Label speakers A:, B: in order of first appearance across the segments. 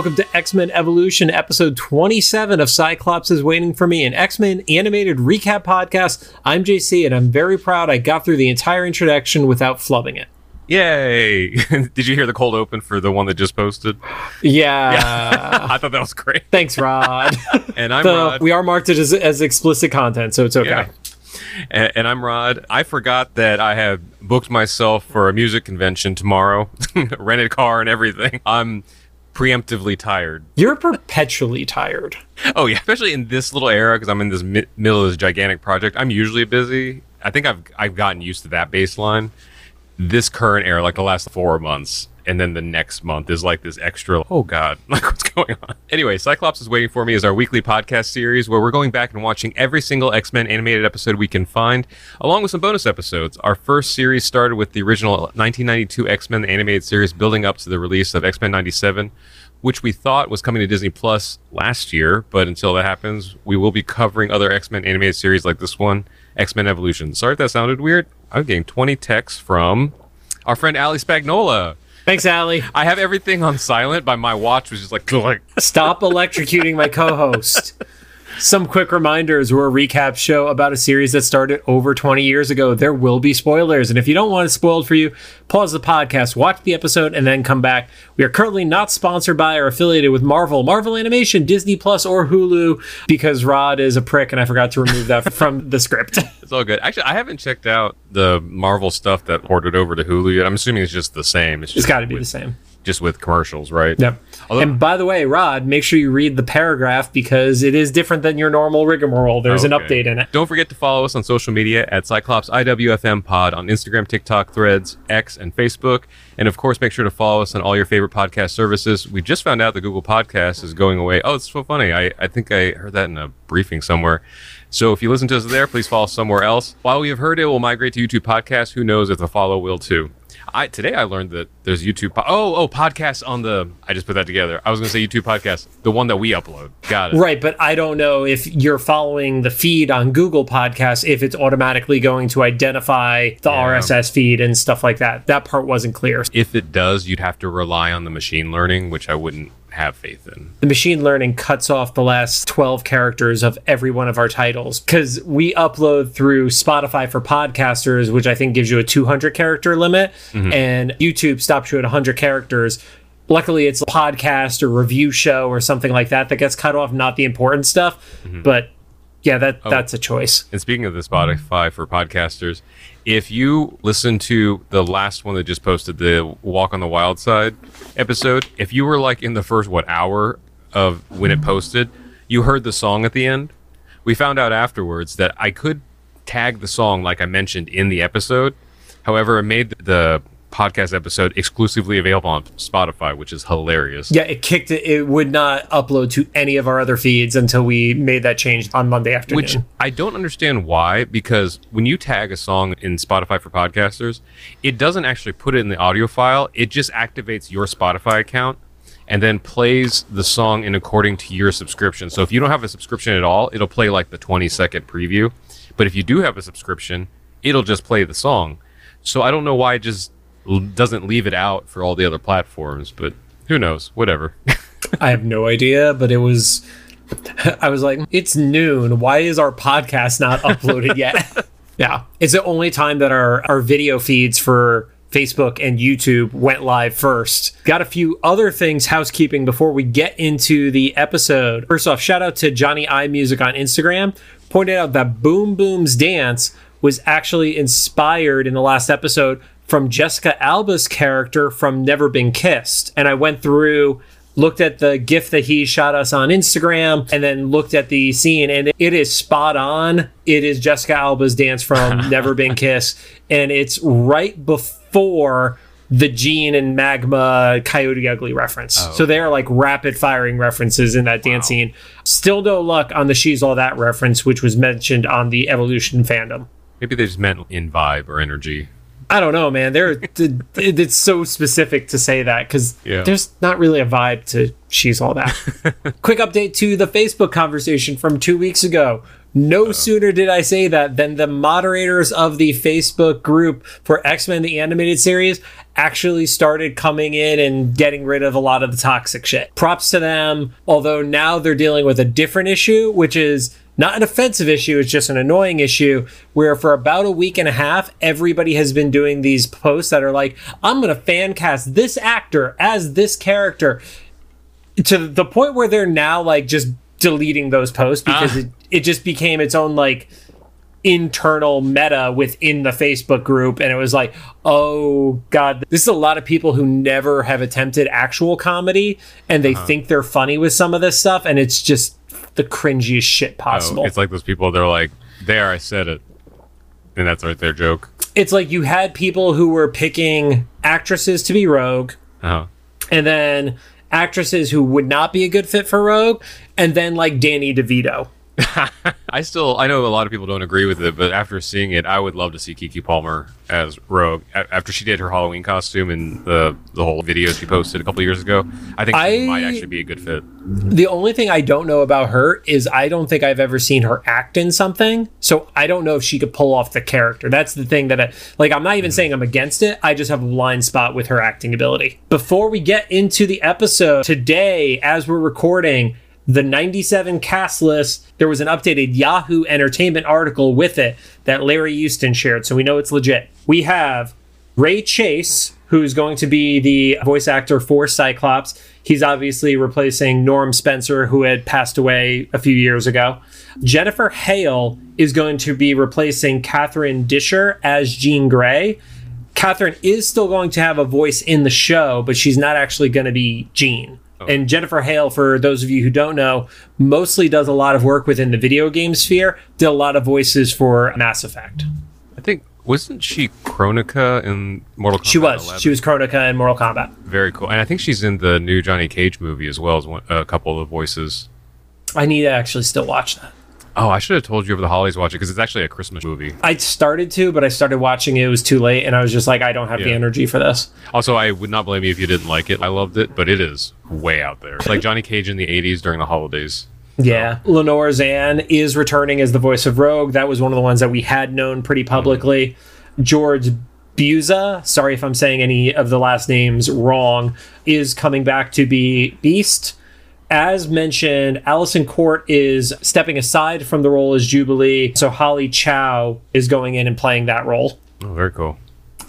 A: Welcome to X Men Evolution, episode 27 of Cyclops is Waiting for Me, an X Men animated recap podcast. I'm JC, and I'm very proud I got through the entire introduction without flubbing it.
B: Yay! Did you hear the cold open for the one that just posted?
A: Yeah.
B: I thought that was great.
A: Thanks, Rod.
B: And I'm
A: The-
B: Rod.
A: we are marked it as, as explicit content, so it's okay.
B: Yeah. And, and I'm Rod. I forgot that I have booked myself for a music convention tomorrow, rented car and everything. I'm preemptively tired.
A: You're perpetually tired.
B: Oh yeah, especially in this little era because I'm in this mi- middle of this gigantic project. I'm usually busy. I think I've I've gotten used to that baseline. This current era, like the last four months, and then the next month is like this extra. Oh god, like what's going on? Anyway, Cyclops is waiting for me is our weekly podcast series where we're going back and watching every single X Men animated episode we can find, along with some bonus episodes. Our first series started with the original 1992 X Men animated series, building up to the release of X Men '97 which we thought was coming to Disney Plus last year, but until that happens, we will be covering other X Men animated series like this one, X Men Evolution. Sorry if that sounded weird. I'm getting 20 texts from our friend Ali Spagnola.
A: Thanks, Allie.
B: I have everything on silent, but my watch was just like, like
A: Stop electrocuting my co-host. Some quick reminders. We're a recap show about a series that started over 20 years ago. There will be spoilers. And if you don't want it spoiled for you, pause the podcast, watch the episode, and then come back. We are currently not sponsored by or affiliated with Marvel, Marvel Animation, Disney Plus, or Hulu because Rod is a prick and I forgot to remove that from the script.
B: it's all good. Actually, I haven't checked out the Marvel stuff that ported over to Hulu yet. I'm assuming it's just the same. It's,
A: It's got to be the same.
B: Just with commercials, right?
A: Yep.
B: Although-
A: and by the way, Rod, make sure you read the paragraph because it is different than your normal rigmarole. There's an update in it.
B: Don't forget to follow us on social media at Cyclops IWFM Pod on Instagram, TikTok, Threads, X, and Facebook. And of course, make sure to follow us on all your favorite podcast services. We just found out the Google Podcast is going away. Oh, it's so funny. I, I think I heard that in a briefing somewhere. So if you listen to us there, please follow us somewhere else. While we have heard it will migrate to YouTube Podcast, who knows if the follow will too. I today I learned that there's YouTube. Po- oh, oh, podcasts on the. I just put that together. I was going to say YouTube podcast, the one that we upload. Got it.
A: Right, but I don't know if you're following the feed on Google Podcasts, if it's automatically going to identify the
B: Yeah.
A: RSS feed and stuff like that. That part wasn't clear.
B: if it does, you'd have to rely on the machine learning, which I wouldn't have faith in.
A: The machine learning cuts off the last 12 characters of every one of our titles because we upload through Spotify for podcasters, which I think gives you a 200 character limit, mm-hmm. and YouTube stops you at 100 characters. Luckily, it's a podcast or review show or something like that that gets cut off, not the important stuff. Mm-hmm. But yeah, that oh. that's a choice.
B: And speaking of the Spotify for podcasters, if you listen to the last one that just posted, the Walk on the Wild Side episode, if you were like in the first what hour of when it posted, you heard the song at the end. We found out afterwards that I could tag the song like I mentioned in the episode. However, it made the podcast episode exclusively available on Spotify, which is hilarious.
A: Yeah, it kicked it. It would not upload to any of our other feeds until we made that change on Monday afternoon.
B: Which I don't understand why, because when you tag a song in Spotify for podcasters, it doesn't actually put it in the audio file. It just activates your Spotify account and then plays the song in according to your subscription. So if you don't have a subscription at all, it'll play like the 20 second preview. But if you do have a subscription, it'll just play the song. So I don't know why it just doesn't leave it out for all the other platforms, but who knows? Whatever.
A: I have no idea, but it was. I was like, it's noon. Why is our podcast not uploaded yet? yeah, it's the only time that our our video feeds for Facebook and YouTube went live first. Got a few other things housekeeping before we get into the episode. First off, shout out to Johnny I Music on Instagram. Pointed out that Boom Boom's dance was actually inspired in the last episode from Jessica Alba's character from Never Been Kissed. And I went through looked at the gif that he shot us on Instagram and then looked at the scene and it is spot on. It is Jessica Alba's dance from Never Been Kissed and it's right before the Jean and Magma Coyote Ugly reference. Oh. So they are like rapid firing references in that dance scene. Still no luck on the She's All That reference, which was mentioned on the Evolution fandom.
B: Maybe they just meant in vibe or energy.
A: I don't know, man. There, it- it's so specific to say that because
B: Yeah.
A: there's not really a vibe to "She's All That." Quick update to the Facebook conversation from two weeks ago. No sooner did I say that than the moderators of the Facebook group for X Men the Animated Series actually started coming in and getting rid of a lot of the toxic shit. Props to them, although now they're dealing with a different issue, which is not an offensive issue, it's just an annoying issue where for about a week and a half, everybody has been doing these posts that are like, I'm going to fan cast this actor as this character to the point where they're now like just deleting those posts because
B: Ah.
A: it, it just became its own like internal meta within the Facebook group and it was like oh god this is a lot of people who never have attempted actual comedy and
B: Uh-huh.
A: they think they're funny with some of this stuff and it's just the cringiest shit
B: Oh,
A: possible
B: it's like those people. They're like, "There, I said it," and that's right their joke.
A: it's like you had people who were picking actresses to be rogue
B: Uh-huh.
A: and then actresses who would not be a good fit for rogue and then like Danny DeVito
B: I still, I know a lot of people don't agree with it, but after seeing it, I would love to see Keke Palmer as Rogue A- after she did her Halloween costume and the the whole video she posted a couple years ago. I think she
A: I-
B: might actually be a good fit.
A: The only thing I don't know about her is I don't think I've ever seen her act in something. So I don't know if she could pull off the character. That's the thing that I like. I'm not even mm-hmm. saying I'm against it. I just have a blind spot with her acting ability. Before we get into the episode today, as we're recording, the 97 cast list, there was an updated Yahoo Entertainment article with it that Larry Houston shared. So we know it's legit. We have Ray Chase, who's going to be the voice actor for Cyclops. He's obviously replacing Norm Spencer, who had passed away a few years ago. Jennifer Hale is going to be replacing Catherine Disher as Jean Grey. Catherine is still going to have a voice in the show, but she's not actually going to be Jean. And Jennifer Hale, for those of you who don't know, mostly does a lot of work within the video game sphere, did a lot of voices for Mass Effect.
B: I think wasn't she Kronika in Mortal Kombat?
A: She was.
B: 11?
A: She was Kronika in Mortal Kombat.
B: very cool, and I think she's in the new Johnny Cage movie as well as one, a couple of the voices.
A: I need to actually still watch that.
B: Oh, I should have told you over the holidays watch it because it's actually a Christmas movie.
A: I started to, but I started watching it. It was too late, and I was just like, I don't have the energy for this.
B: Also, I would not blame you if you didn't like it. I loved it, but it is way out there. Like Johnny Cage in the '80s during the holidays.
A: Yeah. Lenore Zann is returning as the voice of Rogue. That was one of the ones that we had known pretty publicly. George Buza, sorry if I'm saying any of the last names wrong, is coming back to be Beast. As mentioned, Alyson Court is stepping aside from the role as Jubilee, so Holly Chou is going in and playing that role.
B: Oh, very cool.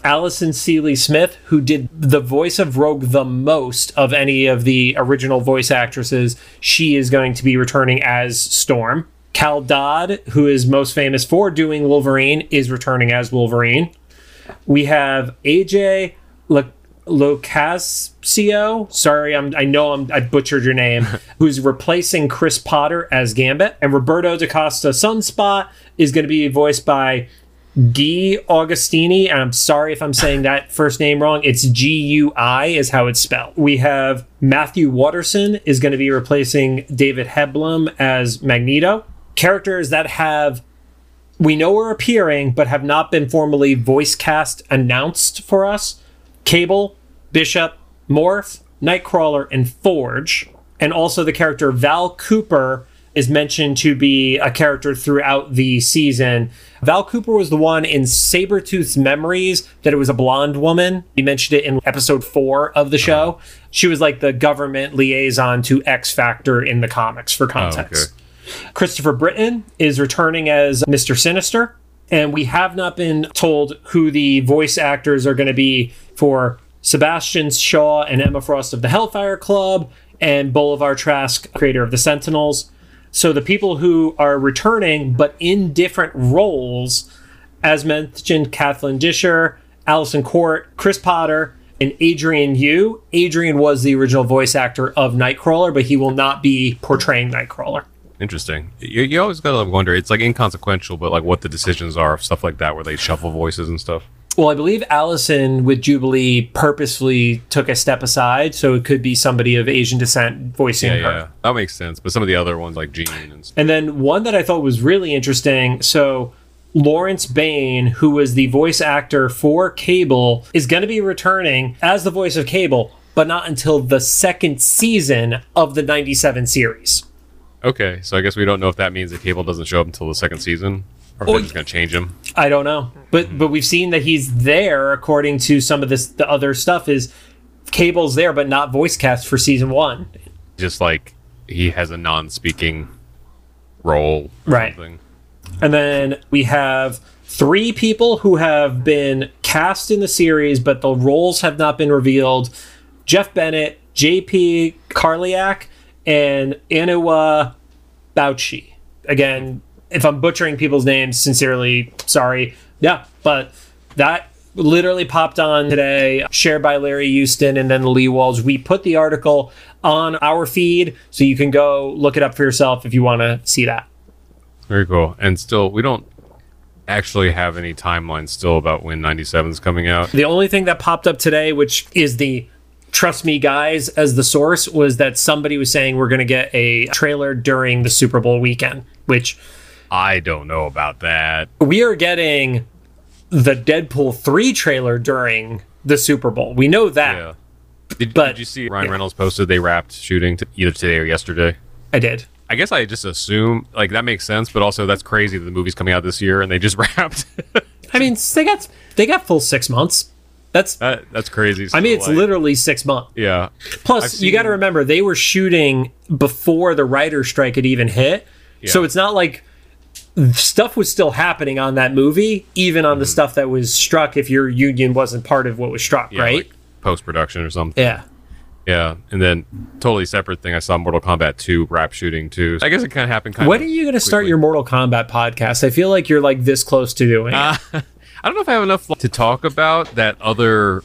A: Alison Sealy Smith, who did the voice of Rogue the most of any of the original voice actresses, she is going to be returning as Storm. Cal Dodd, who is most famous for doing Wolverine, is returning as Wolverine. We have AJ Le- Locascio. Sorry, I'm, I know I'm, I butchered your name. who's replacing Chris Potter as Gambit, and Roberto DaCosta Sunspot is going to be voiced by Guy Agustini, and I'm sorry if I'm saying that first name wrong. It's G U I is how it's spelled. We have Matthew Waterson is going to be replacing David Hemblen as Magneto. Characters that have we know are appearing but have not been formally voice cast announced for us. Cable, Bishop, Morph, Nightcrawler, and Forge. And also the character Val Cooper is mentioned to be a character throughout the season. Val Cooper was the one in Sabretooth's memories that it was a blonde woman. He mentioned it in episode four of the show. She was like the government liaison to X Factor in the comics for oh, context. Christopher Britton is returning as Mr. Sinister. And we have not been told who the voice actors are going to be for Sebastian Shaw and Emma Frost of the Hellfire Club and Bolivar Trask, creator of the Sentinels. So the people who are returning, but in different roles, as mentioned, Kathleen Disher, Alyson Court, Chris Potter, and Adrian Yu. Adrian was the original voice actor of Nightcrawler, but he will not be portraying Nightcrawler.
B: Interesting. You, you always gotta wonder. It's like inconsequential, but like what the decisions are, stuff like that, where they shuffle voices and stuff.
A: Well, I believe Allison with Jubilee purposefully took a step aside, so it could be somebody of Asian descent voicing
B: Yeah,
A: her.
B: yeah, that makes sense. But some of the other ones, like Jean and.
A: And then one that I thought was really interesting. So Lawrence Bayne, who was the voice actor for Cable, is going to be returning as the voice of Cable, but not until the second season of the 97 series.
B: Okay, so I guess we don't know if that means that Cable doesn't show up until the second season, or
A: Well,
B: just going to change him.
A: I don't know, but but we've seen that he's there according to some of this. The other stuff is Cable's there, but not voice cast for season one.
B: Just like he has a non-speaking role, or
A: Right.
B: Something.
A: And then we have three people who have been cast in the series, but the roles have not been revealed. Jeff Bennett, JP Karliak, and Anua Bauchi. Again, if I'm butchering people's names, sincerely sorry. Yeah, but that literally popped on today, shared by Larry Houston and then Lee Walls. We put the article on our feed, so you can go look it up for yourself if you want to see that.
B: Very cool. And still, we don't actually have any timeline still about when 97 is coming out.
A: The only thing that popped up today, which is the trust me guys as the source, was that somebody was saying we're going to get a trailer during the Super Bowl weekend, which
B: I don't know about that.
A: we are getting the Deadpool 3 trailer during the Super Bowl. We know that.
B: Yeah. Did,
A: But-
B: did you see Ryan
A: yeah.
B: Reynolds posted they wrapped shooting to either today or yesterday?
A: I did.
B: I guess I just assume like that makes sense, but also that's crazy that the movie's coming out this year and they just wrapped.
A: I mean, they got they got full 6 months. That's
B: that, that's crazy.
A: I mean, it's
B: like,
A: literally 6 months.
B: yeah.
A: Plus,
B: I've
A: you got to remember they were shooting before the writer strike had even hit. So it's not like stuff was still happening on that movie, even
B: Mm-hmm.
A: on the stuff that was struck if your union wasn't part of what was struck,
B: yeah
A: right?
B: Post production or something.
A: yeah.
B: Yeah, and then totally separate thing. I saw Mortal Kombat 2 wrap shooting too. I guess it kind of happened. Kind
A: When
B: of
A: are you going to start your Mortal Kombat podcast? I feel like you're like this close to doing it.
B: Uh, I don't know if I have enough to talk about that other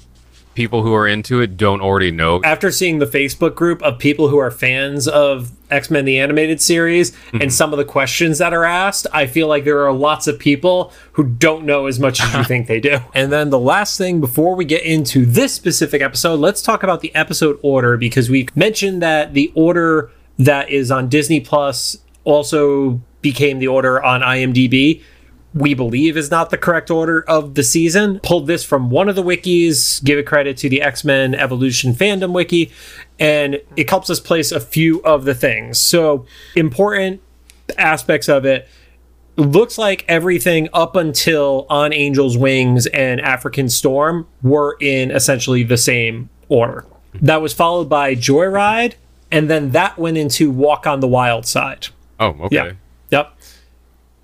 B: people who are into it don't already know.
A: After seeing the Facebook group of people who are fans of X Men the Animated Series
B: Mm-hmm.
A: and some of the questions that are asked, I feel like there are lots of people who don't know as much as you think they do. And then the last thing before we get into this specific episode, let's talk about the episode order because we mentioned that the order that is on Disney Plus also became the order on IMDb we believe is not the correct order of the season. Pulled this from one of the wikis, give it credit to the X Men Evolution fandom wiki, and it helps us place a few of the things. So, important aspects of it looks like everything up until On Angel's Wings and African Storm were in essentially the same order. That was followed by Joyride, and then that went into Walk on the Wild Side.
B: Oh, okay.
A: Yeah.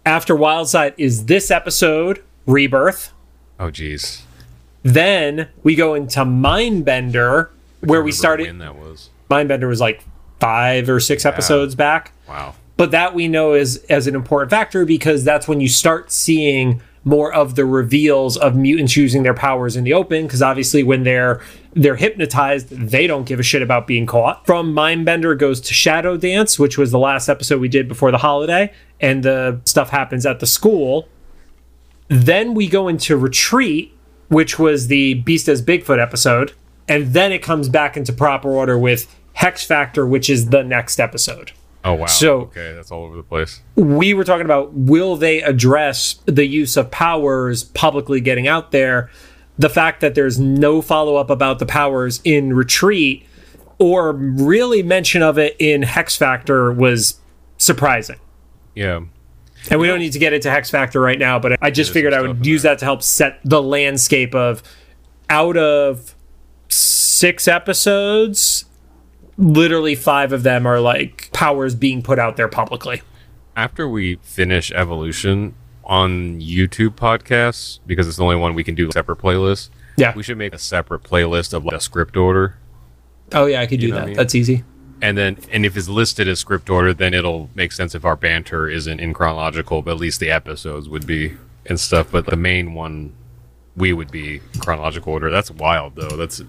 A: After Wildside is this episode, Rebirth.
B: Oh, geez.
A: Then we go into Mindbender, where we started.
B: When that was.
A: Mindbender was like five or six episodes back.
B: Wow.
A: But that we know is as an important factor because that's when you start seeing more of the reveals of mutants using their powers in the open. Because obviously, when they're they're hypnotized, they don't give a shit about being caught. From Mindbender goes to Shadow Dance, which was the last episode we did before the holiday, and the stuff happens at the school. Then we go into Retreat, which was the Beast as Bigfoot episode, and then it comes back into proper order with Hex Factor, which is the next episode
B: Oh, wow.
A: So-
B: okay, that's all over the place.
A: we were talking about will they address the use of powers publicly getting out there the fact that there's no follow-up about the powers in retreat or really mention of it in hex factor was surprising
B: Yeah.
A: and we don't need to get into hex factor right now but i just
B: There's
A: figured i would use that to help set the landscape of out of six episodes literally five of them are like powers being put out there publicly
B: After we finish Evolution on YouTube podcasts, because it's the only one we can do separate playlists,
A: yeah
B: we should make a separate playlist of like, a script order.
A: Oh yeah, I could do
B: know
A: that.
B: I mean?
A: That's easy.
B: And then, and if it's listed as script order, then it'll make sense if our banter isn't in chronological, but at least the episodes would be and stuff. But the main one, we would be chronological order. That's wild, though. That's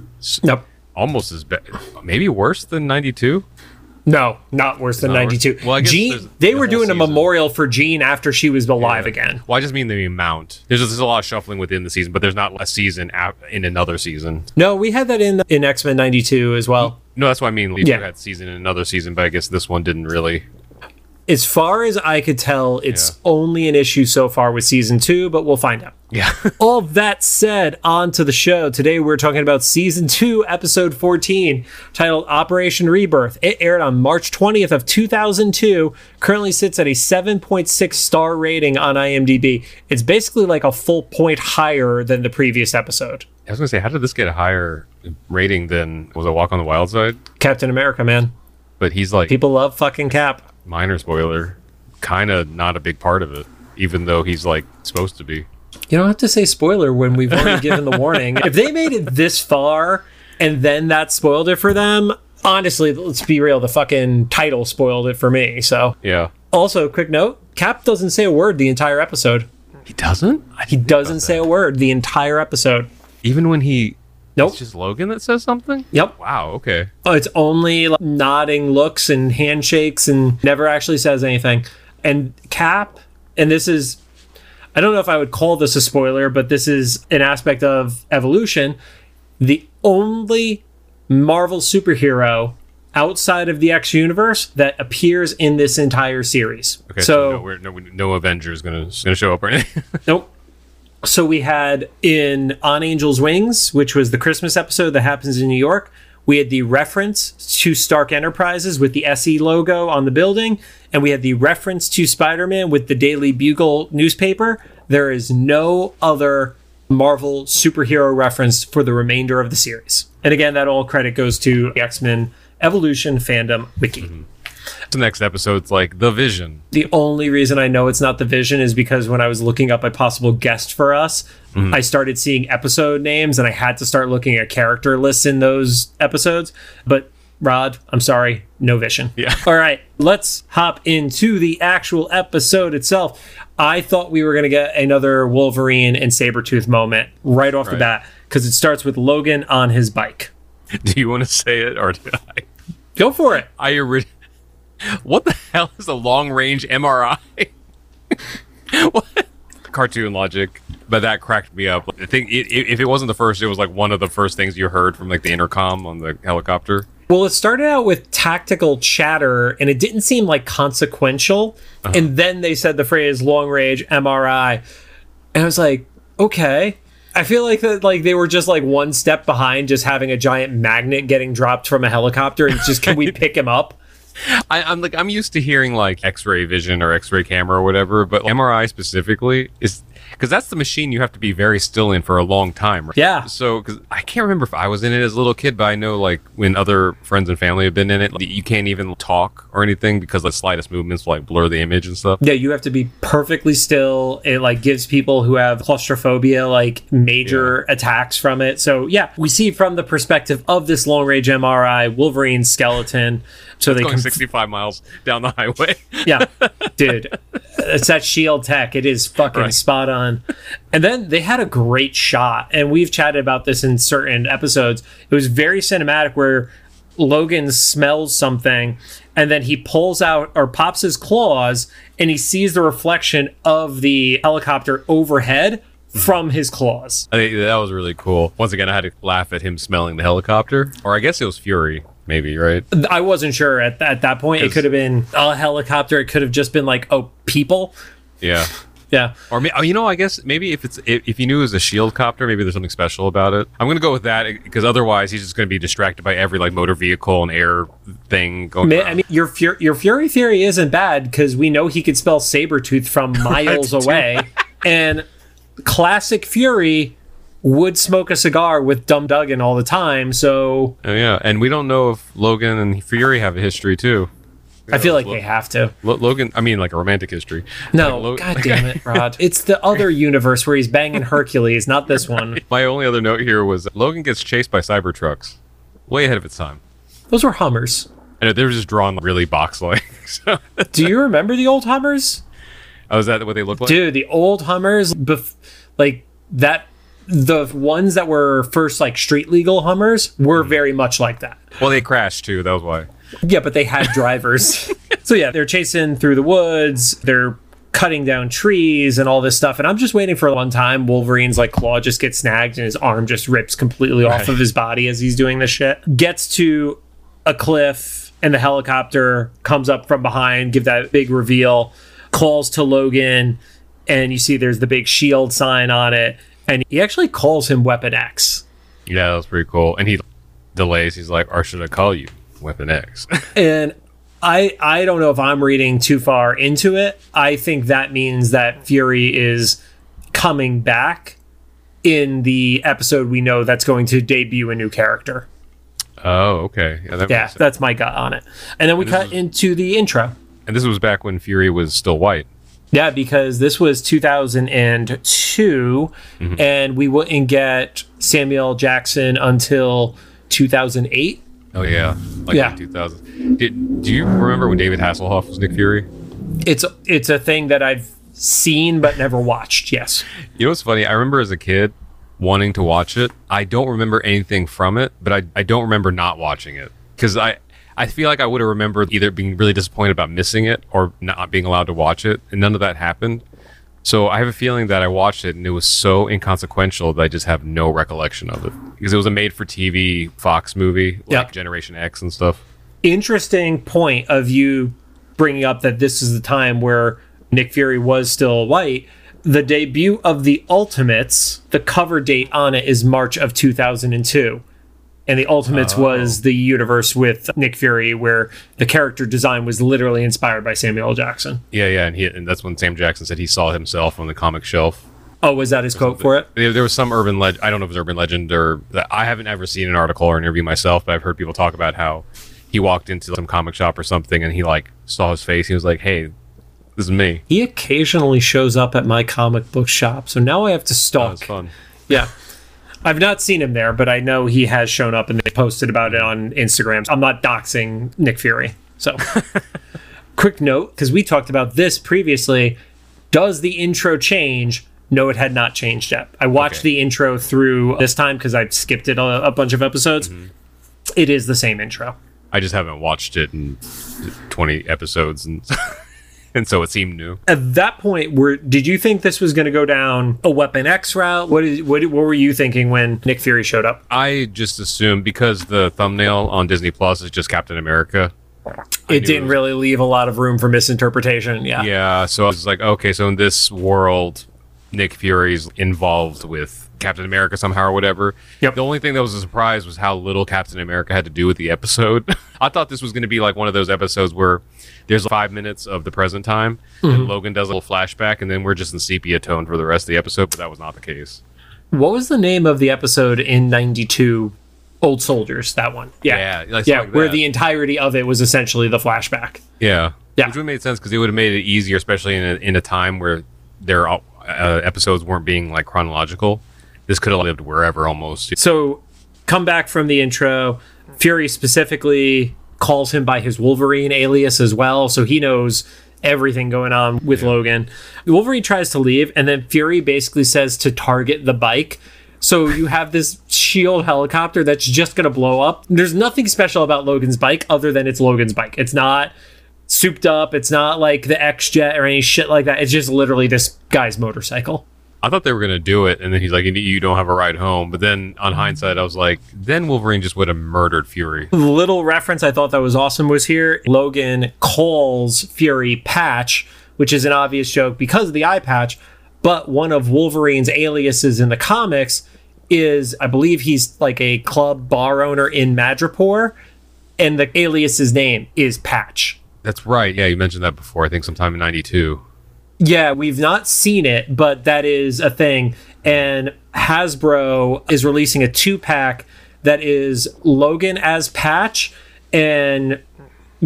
A: Nope.
B: Almost as bad, maybe worse than 92.
A: No, not worse than
B: Not worse?
A: 92.
B: Well, I guess
A: Jean, they
B: the
A: were doing a memorial for Jean after she was alive again.
B: Well, I just mean the amount. There's, there's a lot of shuffling within the season, but there's not a season in another season.
A: No, we had that in in X Men 92 as well.
B: No, that's what I mean. We
A: Yeah.
B: had season in another season, but I guess this one didn't really.
A: As far as I could tell, it's
B: Yeah.
A: only an issue so far with season two, but we'll find out.
B: Yeah.
A: All that said, on to the show. Today we're talking about season two, episode 14, titled Operation Rebirth. It aired on March 20th of 2002, currently sits at a 7.6 star rating on IMDb. It's basically like a full point higher than the previous episode.
B: I was gonna say, how did this get a higher rating than was it Walk on the Wild Side?
A: Captain America, man.
B: But he's like
A: People love fucking Cap.
B: Minor spoiler, kind of not a big part of it, even though he's like supposed to be.
A: You don't have to say spoiler when we've already given the warning. If they made it this far and then that spoiled it for them, honestly, let's be real, the fucking title spoiled it for me. So,
B: Yeah.
A: also, quick note Cap doesn't say a word the entire episode.
B: He doesn't.
A: He doesn't say a word the entire episode.
B: Even when he.
A: Nope.
B: It's just Logan that says something.
A: Yep.
B: Wow. Okay.
A: Oh, It's only like, nodding looks and handshakes and never actually says anything. And Cap, and this is, I don't know if I would call this a spoiler, but this is an aspect of evolution. The only Marvel superhero outside of the X universe that appears in this entire series.
B: Okay.
A: so
B: no, we're, no, no Avenger is gonna gonna show up or anything.
A: Nope. So we had in On Angel's Wings, which was the Christmas episode that happens in New York, we had the reference to Stark Enterprises with the SE logo on the building, and we had the reference to Spider Man with the Daily Bugle newspaper. There is no other Marvel superhero reference for the remainder of the series. And again, that all credit goes to X Men Evolution fandom wiki. Mm-hmm.
B: The next episode's like the Vision.
A: The only reason I know it's not the Vision is because when I was looking up a possible guest for us, mm-hmm. I started seeing episode names and I had to start looking at character lists in those episodes. But Rod, I'm sorry, no Vision.
B: Yeah.
A: All right, let's hop into the actual episode itself. I thought we were going to get another Wolverine and Sabretooth moment right off the bat because it starts with Logan on his bike.
B: Do you want to say it or do I?
A: Go for it.
B: I ori- What the hell is a long range MRI? what? Cartoon logic, but that cracked me up. I think it, if it wasn't the first, it was like one of the first things you heard from like the intercom on the helicopter.
A: Well, it started out with tactical chatter and it didn't seem like consequential. Uh-huh. And then they said the phrase long range MRI. And I was like, okay. I feel like that like they were just like one step behind just having a giant magnet getting dropped from a helicopter and just can we pick him up?
B: I, I'm like I'm used to hearing like X-ray vision or X-ray camera or whatever, but MRI specifically is because that's the machine you have to be very still in for a long time. Right?
A: Yeah.
B: So because I can't remember if I was in it as a little kid, but I know like when other friends and family have been in it, like, you can't even talk or anything because the slightest movements will like blur the image and stuff.
A: Yeah, you have to be perfectly still. It like gives people who have claustrophobia like major attacks from it. So yeah, we see from the perspective of this long range MRI Wolverine skeleton. So they can
B: 65 miles down the highway.
A: yeah, dude, it's that Shield tech. It is fucking
B: Right.
A: spot on. And then they had a great shot, and we've chatted about this in certain episodes. It was very cinematic where Logan smells something, and then he pulls out or pops his claws, and he sees the reflection of the helicopter overhead from his claws.
B: I think that was really cool. Once again, I had to laugh at him smelling the helicopter, or I guess it was Fury, maybe, right?
A: I wasn't sure at, at that point. it could have been a helicopter. It could have just been like, oh, people.
B: Yeah.
A: Yeah.
B: Or oh, you know, I guess maybe if it's if, you knew it was a shield copter, maybe there's something special about it. I'm gonna go with that because otherwise he's just gonna be distracted by every like motor vehicle and air thing going.
A: I mean, your Fu- your Fury theory isn't bad because we know he could spell saber tooth from miles away. and classic Fury would smoke a cigar with Dumb Duggan all the time. So
B: Oh, yeah, and we don't know if Logan and Fury have a history too.
A: I feel like
B: Lo-
A: they have to.
B: Lo- Logan, I mean, like a romantic history.
A: No,
B: Like, Lo-
A: god damn it, Rod. It's the other universe where he's banging Hercules, not this one.
B: My only other note here was Logan gets chased by Cybertrucks, way ahead of its time.
A: Those were Hummers.
B: And they were just drawn really box-like. so,
A: Do you remember the old Hummers?
B: oh, is that what they look like?
A: Dude, the old Hummers, bef- like that, the ones that were first like street legal Hummers were mm. very much like that.
B: Well, they crashed too. That was why.
A: Yeah, but they had drivers. so yeah, they're chasing through the woods. They're cutting down trees and all this stuff. And I'm just waiting for one time Wolverine's like claw just gets snagged and his arm just rips completely off of his body as he's doing this shit. Gets to a cliff and the helicopter comes up from behind, give that big reveal, calls to Logan, and you see there's the big shield sign on it, and he actually calls him Weapon X.
B: Yeah, that's pretty cool. And he delays. He's like, "Or should I call you Weapon X?"
A: And I I don't know if I'm reading too far into it. I think that means that Fury is coming back in the episode we know that's going to debut a new character.
B: oh, okay. Yeah, that
A: Yeah, that's my gut on it. And then we cut into the intro.
B: And this was back when Fury was still white.
A: Yeah, because this was 2002,
B: Mm-hmm.
A: and we wouldn't get Samuel Jackson until 2008.
B: Oh yeah, like
A: Yeah.
B: 2000. Did do you remember when David Hasselhoff was Nick Fury?
A: It's it's a thing that I've seen but never watched. Yes.
B: You know what's funny? I remember as a kid wanting to watch it. I don't remember anything from it, but I, I don't remember not watching it because I I feel like I would have remembered either being really disappointed about missing it or not being allowed to watch it, and none of that happened. So I have a feeling that I watched it and it was so inconsequential that I just have no recollection of it because it was a made-for-TV Fox movie, like
A: Yep.
B: Generation X and stuff.
A: Interesting point of you bringing up that this is the time where Nick Fury was still white. The debut of the Ultimates, the cover date on it is March of 2002. And the Ultimates oh. was the universe with Nick Fury, where the character design was literally inspired by Samuel L. Jackson.
B: Yeah, yeah, and he and that's when Sam Jackson said he saw himself on the comic shelf.
A: Oh, was that his quote for it?
B: There, was some urban legend. I don't know if it's urban legend or that I haven't ever seen an article or an interview myself, but I've heard people talk about how he walked into some comic shop or something and he like saw his face. He was like, "Hey, this is me."
A: He occasionally shows up at my comic book shop, so now I have to
B: That
A: stalk.
B: was fun.
A: Yeah. I've not seen him there, but I know he has shown up and they posted about it on Instagram. I'm not doxing Nick Fury. So, quick note because we talked about this previously. Does the intro change? No, it had not changed yet. I watched
B: Okay.
A: the intro through this time because I skipped it a, a bunch of episodes. Mm-hmm. It is the same intro.
B: I just haven't watched it in twenty episodes, and and so it seemed new.
A: At that point, were did you think this was going to go down a Weapon X route? What is what, what were you thinking when Nick Fury showed up?
B: I just assumed because the thumbnail on Disney Plus is just Captain America.
A: It didn't
B: it was-
A: really leave a lot of room for misinterpretation. Yeah.
B: Yeah, so I was like, okay, so in this world, Nick Fury's involved with Captain America somehow or whatever.
A: Yep.
B: The only thing that was a surprise was how little Captain America had to do with the episode. I thought this was going to be like one of those episodes where there's five minutes of the present time, and Logan does a little flashback, and then we're just in sepia tone for the rest of the episode, but that was not the case.
A: What was the name of the episode in 92 Old Soldiers? That one. Yeah.
B: Yeah, like
A: Yeah,
B: like
A: where the entirety of it was essentially the flashback.
B: Yeah.
A: Yeah.
B: Which would have made sense because it would have made it easier, especially in a, in a time where their uh, episodes weren't being like chronological. This could have lived wherever almost.
A: So, come back from the intro. Fury specifically calls him by his Wolverine alias as well, so he knows everything going on with Logan. Wolverine tries to leave, and then Fury basically says to target the bike. So you have this shield helicopter that's just going to blow up. There's nothing special about Logan's bike other than it's Logan's bike. It's not souped up. It's not like the X Jet or any shit like that. It's just literally this guy's motorcycle.
B: I thought they were gonna do it, and then he's like, "You- "You don't have a ride home." But then, on hindsight, I was like, "Then Wolverine just would have murdered Fury."
A: Little reference I thought that was awesome was here. Logan calls Fury Patch, which is an obvious joke because of the eye patch, but one of Wolverine's aliases in the comics is I believe he's like a club bar owner in Madripoor, and the alias's name is Patch.
B: That's right. Yeah, you mentioned that before. I think sometime in '92.
A: Yeah, we've not seen it, but that is a thing. And Hasbro is releasing a two pack that is Logan as Patch and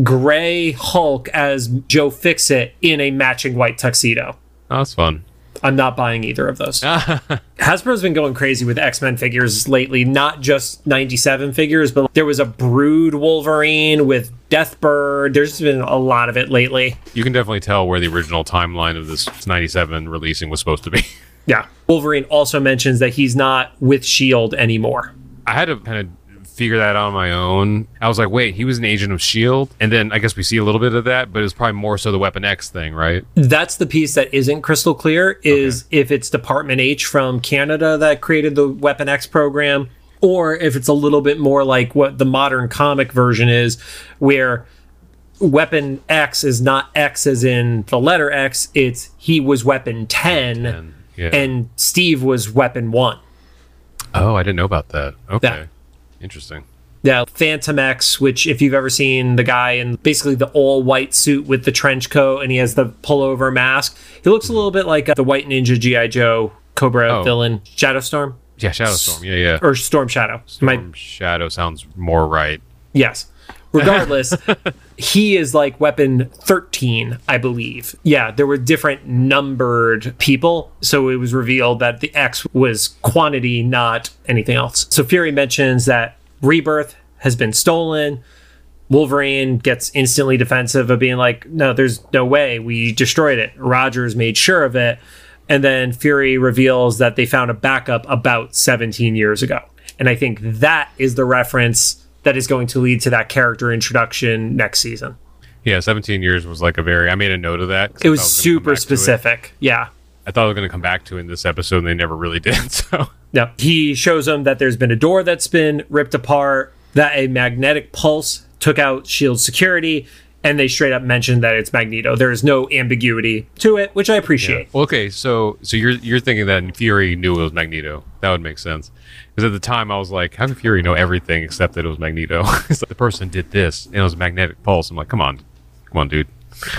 A: Gray Hulk as Joe Fixit in a matching white tuxedo.
B: That's fun.
A: I'm not buying either of those. Hasbro's been going crazy with X Men figures lately, not just 97 figures, but there was a Brood Wolverine with Deathbird. There's been a lot of it lately.
B: You can definitely tell where the original timeline of this '97 releasing was supposed to be.
A: Yeah. Wolverine also mentions that he's not with S.H.I.E.L.D. Anymore.
B: I had to kind of figure that out on my own. I was like, wait, he was an agent of S.H.I.E.L.D., and then I guess we see a little bit of that, but it's probably more so the Weapon X thing, right?
A: That's the piece that isn't crystal clear is if it's Department H from Canada that created the Weapon X program or if it's a little bit more like what the modern comic version is, where weapon X is not X as in the letter X, it's he was weapon 10,
B: 10, yeah.
A: and Steve was weapon 1.
B: Oh, I didn't know about that. Okay.
A: Yeah.
B: Interesting.
A: Yeah, Fantomex, which if you've ever seen the guy in basically the all white suit with the trench coat and he has the pullover mask, he looks a little bit like uh, the White Ninja GI Joe Cobra
B: Oh.
A: villain Shadowstorm
B: Yeah, Shadow Storm. Yeah, yeah.
A: or Storm Shadow. My-
B: Storm Shadow sounds more right.
A: yes. Regardless, he is like weapon 13, I believe. Yeah, there were different numbered people. So it was revealed that the X was quantity, not anything else. So Fury mentions that Rebirth has been stolen. Wolverine gets instantly defensive of being like, no, there's no way. We destroyed it. Rogers made sure of it. And then Fury reveals that they found a backup about 17 years ago. And I think that is the reference that is going to lead to that character introduction next season.
B: Yeah, 17 years was like a very. I made a note of that.
A: It was
B: thought I gonna come
A: super
B: it.
A: specific. Yeah.
B: I thought I was going to come back to it in this episode, and they never really did. So
A: Yeah. He shows them that there's been a door that's been ripped apart, that a magnetic pulse took out Shield security, and they straight up mentioned that it's Magneto. There is no ambiguity to it, which I appreciate.
B: Well, okay, so so you're you're thinking that Fury knew it was Magneto. That would make sense. Because at the time I was like, how could Fury know everything except that it was Magneto? it's like the person did this and it was a magnetic pulse. I'm like, come on, come on, dude.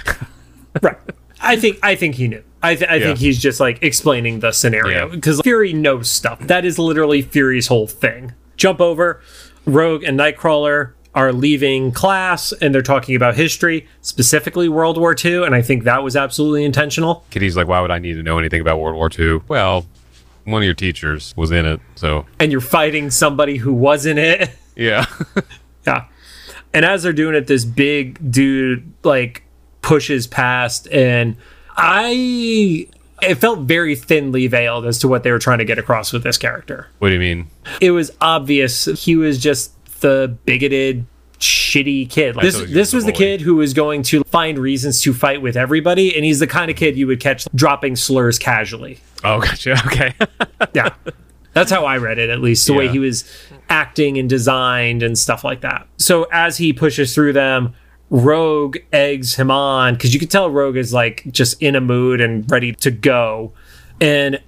A: Right. I think I think he knew. I, th- I
B: Yeah.
A: think he's just like explaining the scenario
B: Yeah.
A: because Fury knows stuff. That is literally Fury's whole thing. Jump over. Rogue and Nightcrawler are leaving class and they're talking about history, specifically World War II, and I think that was absolutely intentional.
B: Kitty's like, why would I need to know anything about World War II? Well, one of your teachers was in it, so
A: And you're fighting somebody who was in it.
B: yeah.
A: Yeah. And as they're doing it, this big dude like pushes past, and I it felt very thinly veiled as to what they were trying to get across with this character.
B: what do you mean?
A: It was obvious he was just the bigoted, shitty kid. Like, this
B: oh, was
A: this
B: the
A: was the kid who was going to find reasons to fight with everybody, and he's the kind of kid you would catch dropping slurs casually.
B: Oh, gotcha. Okay.
A: Yeah. That's how I read it, at least the way he was acting and designed and stuff like that. So as he pushes through them, Rogue eggs him on because you could tell Rogue is like just in a mood and ready to go. And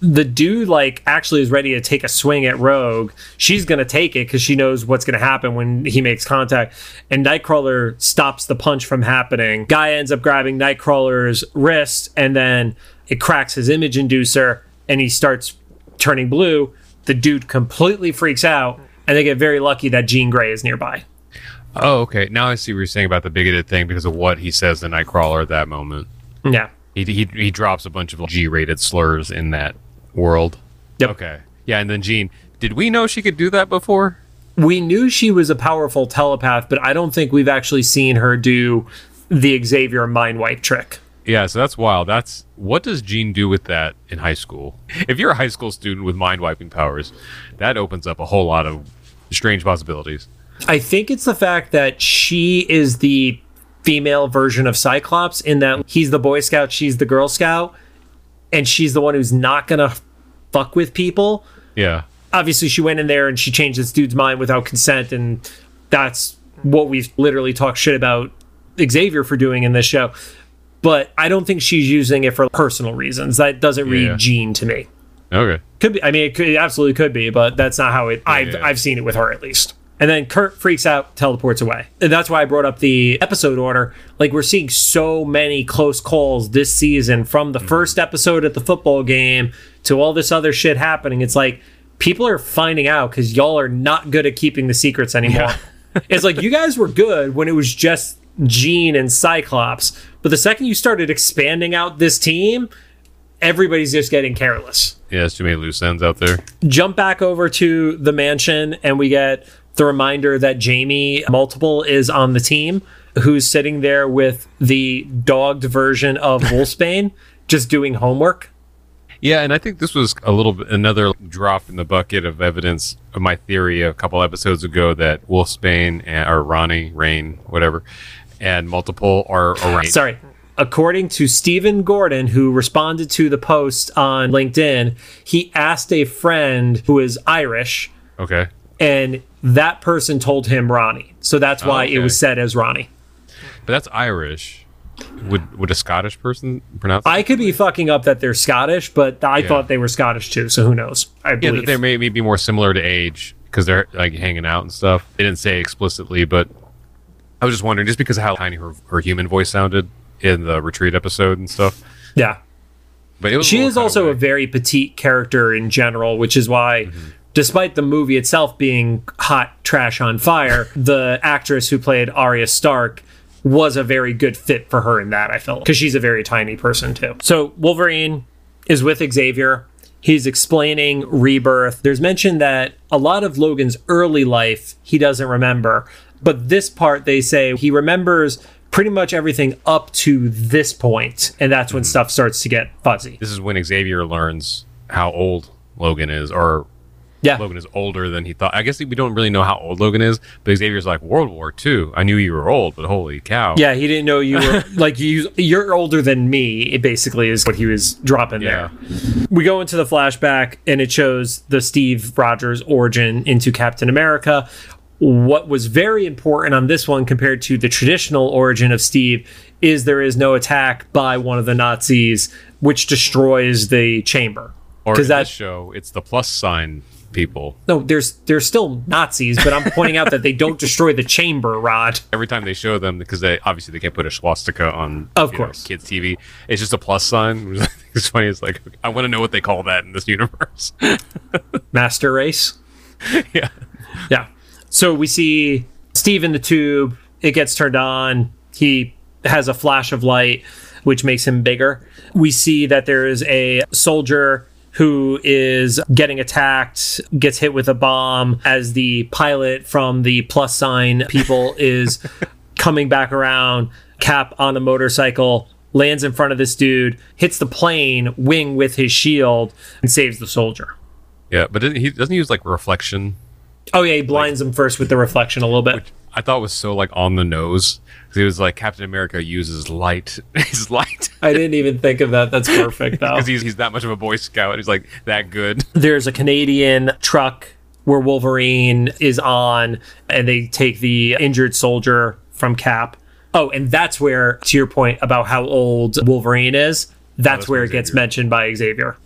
A: the dude like actually is ready to take a swing at Rogue. She's gonna take it because she knows what's gonna happen when he makes contact. And Nightcrawler stops the punch from happening. Guy ends up grabbing Nightcrawler's wrist, and then it cracks his image inducer, and he starts turning blue. The dude completely freaks out, and they get very lucky that Jean Grey is nearby.
B: oh, okay. Now I see what you're saying about the bigoted thing because of what he says to Nightcrawler at that moment.
A: Yeah.
B: He, he, he drops a bunch of G-rated slurs in that world.
A: Yep.
B: Okay. Yeah, and then Jean, did we know she could do that before?
A: we knew she was a powerful telepath, but I don't think we've actually seen her do the Xavier mind wipe trick.
B: Yeah, so that's wild. That's what does Jean do with that in high school? If you're a high school student with mind wiping powers, that opens up a whole lot of strange possibilities.
A: I think it's the fact that she is the female version of Cyclops in that he's the Boy Scout, she's the Girl Scout, and she's the one who's not gonna fuck with people.
B: Yeah.
A: Obviously, she went in there and she changed this dude's mind without consent, and that's what we've literally talked shit about Xavier for doing in this show. But I don't think she's using it for personal reasons. That doesn't read
B: Yeah.
A: Jean to me.
B: Okay.
A: Could be. I mean, it, could, it absolutely could be, but that's not how it. I've
B: yeah.
A: I've seen it with her at least. And then Kurt freaks out, teleports away. And that's why I brought up the episode order. Like we're seeing so many close calls this season, from the mm-hmm. first episode at the football game to all this other shit happening. It's like people are finding out because y'all are not good at keeping the secrets anymore. it's like you guys were good when it was just Jean and Cyclops, but the second you started expanding out this team, everybody's just getting careless
B: Yeah, there's too many loose ends out there.
A: jump back over to the mansion and we get the reminder that Jamie Multiple is on the team, who's sitting there with the dogged version of Wolfsbane, just doing homework.
B: Yeah, and I think this was a little bit another drop in the bucket of evidence of my theory a couple episodes ago that Wolfsbane and, or Ronnie, Rain, whatever, and multiple are around.
A: Sorry. According to Stephen Gordon, who responded to the post on LinkedIn, he asked a friend who is Irish
B: Okay.
A: and that person told him Ronnie. So that's why it
B: okay.
A: was said as Ronnie.
B: But that's Irish. Would would a Scottish person pronounce?
A: I could be fucking up that they're Scottish, but I
B: Yeah.
A: thought they were Scottish too. So who knows? I
B: yeah,
A: believe.
B: they may, may be more similar to age because they're like hanging out and stuff. They didn't say explicitly, but I was just wondering, just because of how tiny her, her human voice sounded in the retreat episode and stuff.
A: yeah.
B: But it was
A: She is also a very petite character in general, which is why,
B: Mm-hmm.
A: despite the movie itself being hot trash on fire, the actress who played Arya Stark was a very good fit for her in that, I felt. Because she's a very tiny person, too. So Wolverine is with Xavier. He's explaining rebirth. There's mention that a lot of Logan's early life he doesn't remember. But this part, they say he remembers pretty much everything up to this point, And that's
B: Mm-hmm.
A: when stuff starts to get fuzzy.
B: This is when Xavier learns how old Logan is, or
A: Yeah.
B: Logan is older than he thought. I guess we don't really know how old Logan is, but Xavier's like World War II. I knew you were old, but holy cow!
A: Yeah, he didn't know you were like you. You're older than me. It basically is what he was dropping
B: Yeah.
A: there. We go into the flashback, and it shows the Steve Rogers origin into Captain America. What was very important on this one compared to the traditional origin of Steve is there is no attack by one of the Nazis, which destroys the chamber.
B: Or in
A: Because
B: this
A: that
B: show, it's the plus sign people.
A: no, there's there's still Nazis, but I'm pointing out that they don't destroy the chamber, Rod.
B: Every time they show them, because they obviously they can't put a swastika on,
A: Of
B: you know,
A: course.
B: kids' TV. It's just a plus sign. which I think It's funny. It's like I want to know what they call that in this universe.
A: Master Race.
B: yeah.
A: Yeah. So we see Steve in the tube. It gets turned on. He has a flash of light, which makes him bigger. We see that there is a soldier who is getting attacked, gets hit with a bomb as the pilot from the plus sign people is coming back around. Cap on a motorcycle lands in front of this dude, hits the plane wing with his shield, and saves the soldier.
B: Yeah, but doesn't he doesn't he use like reflection
A: Oh yeah, he blinds him first with the reflection a little bit.
B: I thought was so like on the nose. 'Cause It was like Captain America uses light. His light
A: I didn't even think of that. That's perfect though.
B: because he's he's that much of a Boy Scout. He's like that good.
A: There's a Canadian truck where Wolverine is on, and they take the injured soldier from Cap. Oh, and that's where, to your point about how old Wolverine is, that's, oh,
B: that's
A: where
B: from
A: it gets mentioned by Xavier.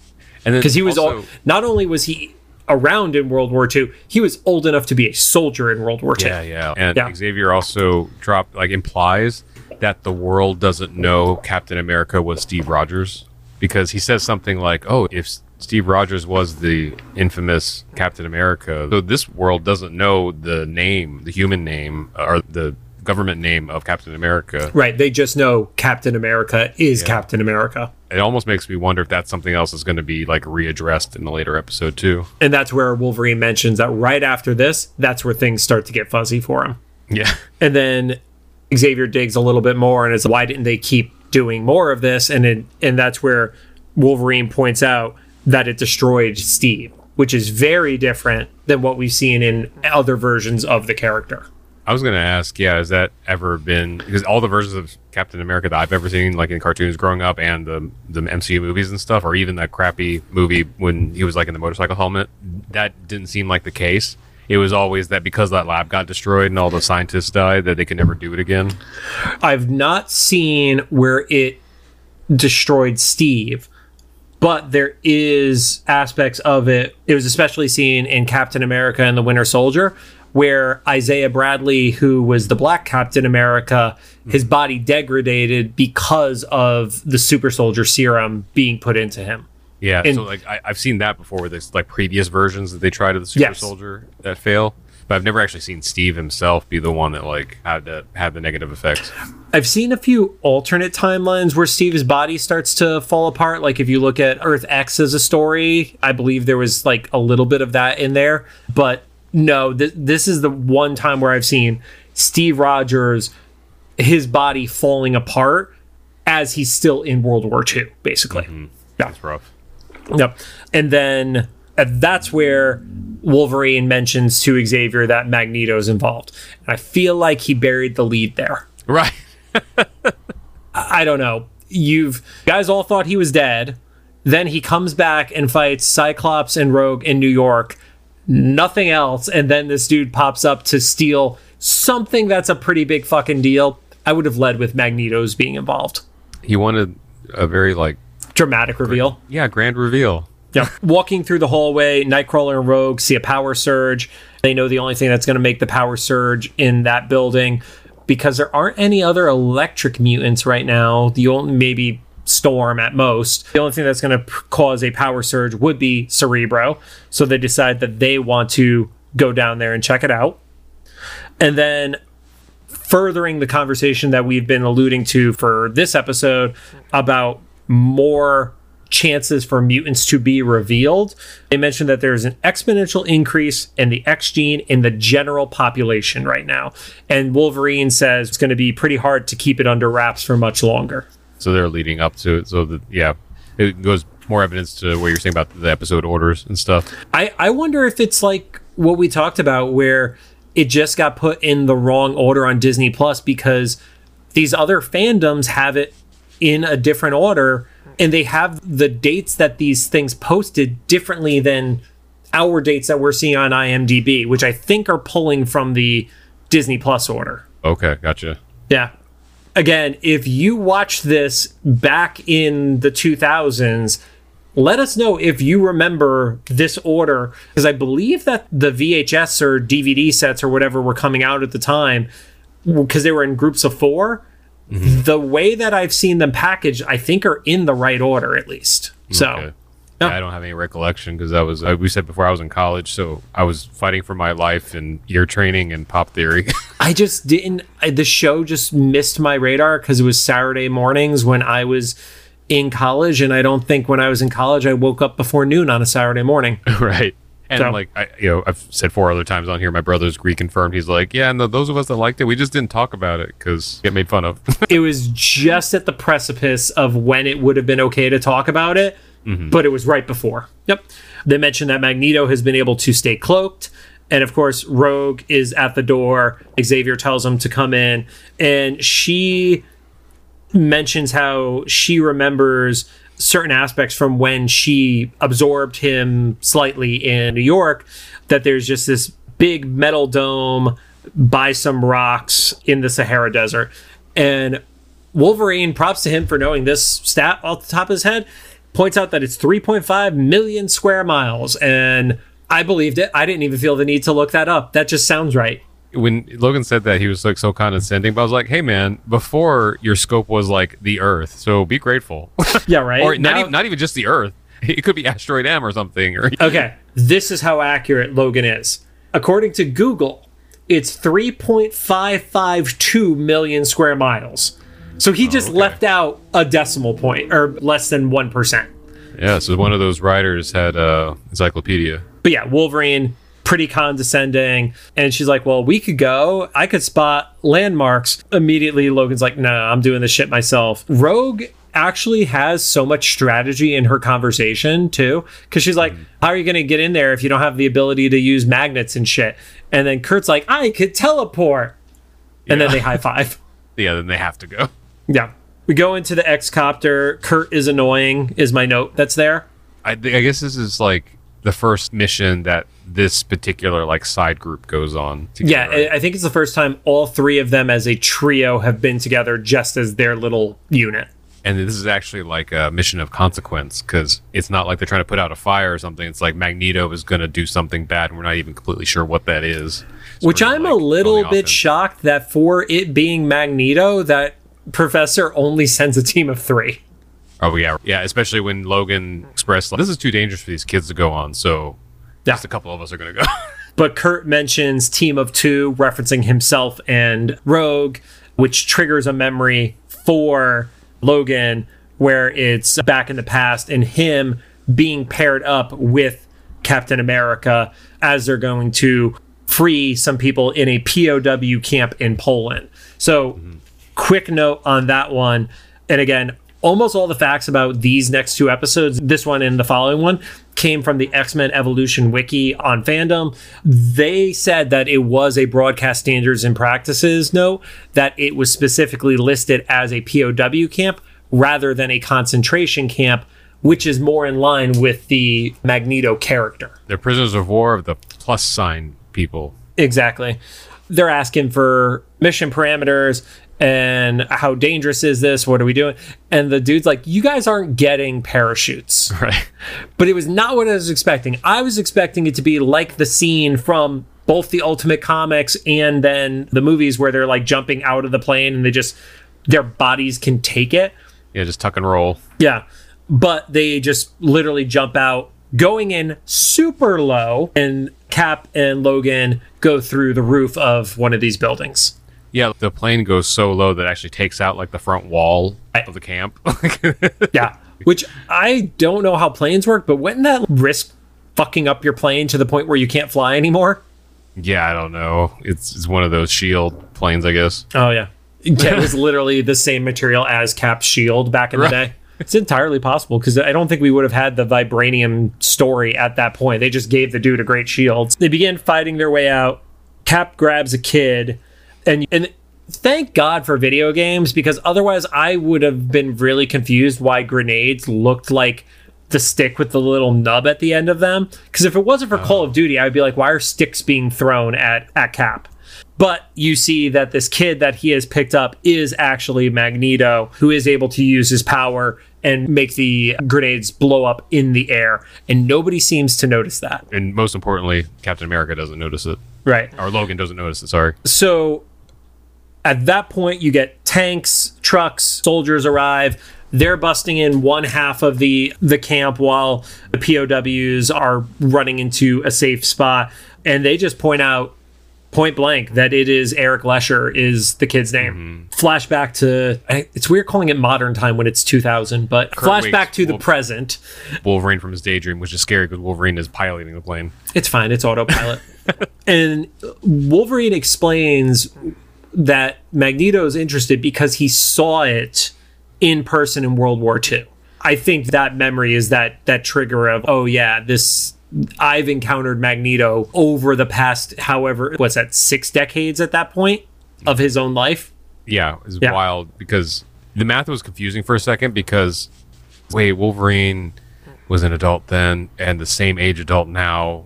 B: And
A: Because he was
B: also,
A: all, not only was he around in World War II, he was old enough to be a soldier in World War II.
B: Yeah, yeah. And
A: Yeah.
B: Xavier also dropped like implies that the world doesn't know Captain America was Steve Rogers because he says something like, "Oh, if Steve Rogers was the infamous Captain America, so this world doesn't know the name, the human name or the government name of Captain America."
A: Right. They just know Captain America is Captain America.
B: It almost makes me wonder if that's something else that's going to be like readdressed in the later episode too.
A: And that's where Wolverine mentions that right after this, that's where things start to get fuzzy for him.
B: Yeah.
A: And then Xavier digs a little bit more and is why didn't they keep doing more of this? And it, and that's where Wolverine points out that it destroyed Steve, which is very different than what we've seen in other versions of the character.
B: I was going to ask, yeah, has that ever been because all the versions of Captain America that I've ever seen, like in cartoons growing up, and the the MCU movies and stuff, or even that crappy movie when he was like in the motorcycle helmet, that didn't seem like the case. It was always that because that lab got destroyed and all the scientists died, that they could never do it again.
A: I've not seen where it destroyed Steve, but there is aspects of it. It was especially seen in Captain America and the Winter Soldier, where Isaiah Bradley, who was the Black Captain America, his body degraded because of the super soldier serum being put into him.
B: Yeah,
A: And-
B: so like I, I've seen that before. with there's like previous versions that they tried of the Super
A: Yes.
B: Soldier that fail, but I've never actually seen Steve himself be the one that like had to have the negative effects.
A: I've seen a few alternate timelines where Steve's body starts to fall apart. Like if you look at Earth X as a story, I believe there was like a little bit of that in there. But no, th- this is the one time where I've seen Steve Rogers, his body falling apart as he's still in World War II, basically. Yeah.
B: That's rough.
A: Yep. And then uh, that's where Wolverine mentions to Xavier that Magneto's involved. And I feel like he buried the lead there.
B: Right.
A: I don't know. You've guys all thought he was dead. Then he comes back and fights Cyclops and Rogue in New York. Nothing else. And then this dude pops up to steal something that's a pretty big fucking deal. I would have led with Magneto's being involved.
B: He wanted a very like
A: Dramatic reveal.
B: yeah grand reveal.
A: Yeah. Walking through the hallway, Nightcrawler and Rogue see a power surge. They know the only thing that's going to make the power surge in that building because there aren't any other electric mutants right now. The only maybe Storm at most. The only thing that's going to p- cause a power surge would be Cerebro. So they decide that they want to go down there and check it out. And then furthering the conversation that we've been alluding to for this episode about more chances for mutants to be revealed. They mentioned that there's an exponential increase in the X gene in the general population right now. And Wolverine says it's going to be pretty hard to keep it under wraps for much longer.
B: So they're leading up to it. So that yeah, it goes more evidence to what you're saying about the episode orders and stuff.
A: I, I wonder if it's like what we talked about where it just got put in the wrong order on Disney Plus because these other fandoms have it in a different order and they have the dates that these things posted differently than our dates that we're seeing on IMDb, which I think are pulling from the Disney Plus order.
B: Okay, gotcha.
A: Yeah. Again, if you watch this back in the 2000s, let us know if you remember this order because I believe that the VHS or DVD sets or whatever were coming out at the time because they were in groups of 4. Mm-hmm. The way that I've seen them packaged, I think are in the right order at least. So,
B: Okay. Yeah, I don't have any recollection because I was, uh, we said before, I was in college, so I was fighting for my life in ear training and pop theory.
A: I just didn't. I, the show just missed my radar because it was Saturday mornings when I was in college, and I don't think when I was in college I woke up before noon on a Saturday morning.
B: right. And
A: So-
B: like, I, you know, I've said four other times on here, my brother's reconfirmed. He's like, yeah, and the, those of us that liked it, we just didn't talk about it because get made fun of.
A: it was just at the precipice of when it would have been okay to talk about it, Mm-hmm. but it was right before. Yep. They mentioned that Magneto has been able to stay cloaked. And of course, Rogue is at the door. Xavier tells him to come in. And she mentions how she remembers certain aspects from when she absorbed him slightly in New York that there's just this big metal dome by some rocks in the Sahara Desert. And Wolverine, props to him for knowing this stat off the top of his head, points out that it's 3.5 million square miles. And I believed it. I didn't even feel the need to look that up. That just sounds right.
B: when Logan said that, he was like so condescending, but I was like, hey, man, before your scope was like the Earth, so be grateful.
A: Yeah, right.
B: or not
A: Now-
B: even, not even just the Earth. It could be asteroid M or something. Or
A: Okay, this is how accurate Logan is. According to Google, it's 3.552 million square miles. So he just
B: okay.
A: left out a decimal point, or less than 1%.
B: yeah, so one of those writers had uh, encyclopedia.
A: But yeah, Wolverine, pretty condescending. And she's like, Well, we could go. I could spot landmarks. Immediately, Logan's like, Nah, I'm doing this shit myself. Rogue actually has so much strategy in her conversation, too. Because she's like, How are you going to get in there if you don't have the ability to use magnets and shit? And then Kurt's like, I could teleport. And then they high five.
B: Yeah, then they have to go.
A: Yeah. We go into the X copter. Kurt is annoying, is my note that's there.
B: I, think- I guess this is like the first mission that this particular like side group goes on.
A: Yeah,
B: together.
A: I I think it's the first time all three of them as a trio have been together just as their little unit.
B: and this is actually like a mission of consequence because it's not like they're trying to put out a fire or something. It's like Magneto is going to do something bad, and we're not even completely sure what that is. So
A: Which I'm
B: like,
A: a little bit
B: offense.
A: shocked that for it being Magneto, that Professor only sends a team of three.
B: Oh yeah, yeah. Especially when Logan expressed like, this is too dangerous for these kids to go on. So
A: Yeah.
B: just a couple of us are going to go.
A: But Kurt mentions team of two, referencing himself and Rogue, which triggers a memory for Logan where it's back in the past and him being paired up with Captain America as they're going to free some people in a POW camp in Poland. So, mm-hmm. Quick note on that one. And again, almost all the facts about these next two episodes, this one and the following one, came from the X Men Evolution Wiki on fandom. They said that it was a broadcast standards and practices note, that it was specifically listed as a POW camp rather than a concentration camp which is more in line with the Magneto character.
B: They're prisoners of war of the plus sign people.
A: Exactly. They're asking for mission parameters and how dangerous is this? What are we doing? And the dude's like, You guys aren't getting parachutes.
B: Right.
A: But it was not what I was expecting. I was expecting it to be like the scene from both the Ultimate Comics and then the movies where they're like jumping out of the plane and they just, their bodies can take it.
B: Yeah, just tuck and roll.
A: Yeah. But they just literally jump out, going in super low, and Cap and Logan go through the roof of one of these buildings.
B: Yeah, the plane goes so low that it actually takes out like the front wall
A: I-
B: of the camp.
A: Yeah. Which I don't know how planes work, but wouldn't that risk fucking up your plane to the point where you can't fly anymore?
B: yeah, I don't know. It's, it's one of those shield planes, I guess.
A: Oh, yeah. Yeah, it was literally the same material as Cap's shield back in the day. It's entirely possible because I don't think we would have had the vibranium story at that point. They just gave the dude a great shield. They begin fighting their way out. Cap grabs a kid, and and thank God for video games because otherwise I would have been really confused why grenades looked like the stick with the little nub at the end of them. Because if it wasn't for Call oh. of Duty, I'd be like, why are sticks being thrown at at Cap? But you see that this kid that he has picked up is actually Magneto, who is able to use his power and make the grenades blow up in the air. And nobody seems to notice that.
B: And most importantly, Captain America doesn't notice it.
A: Right.
B: Or Logan doesn't notice it, sorry.
A: So at that point, you get tanks, trucks, soldiers arrive. They're busting in one half of the the camp while the POWs are running into a safe spot, and they just point out point blank that it is Erik Lehnsherr is the kid's name. Mm-hmm. Flashback to it's weird calling it modern time when it's 2000, but flashback
B: Waits
A: to the present.
B: Wolverine from his daydream, which is scary because Wolverine is piloting the plane.
A: It's fine. It's autopilot. and Wolverine explains that Magneto's interested because he saw it in person in World War II. I think that memory is that that trigger of oh yeah this I've encountered Magneto over the past however what's that six decades at that point of his own life.
B: Yeah, it's
A: Yeah.
B: wild because the math was confusing for a second because wait, Wolverine was an adult then and the same age adult now.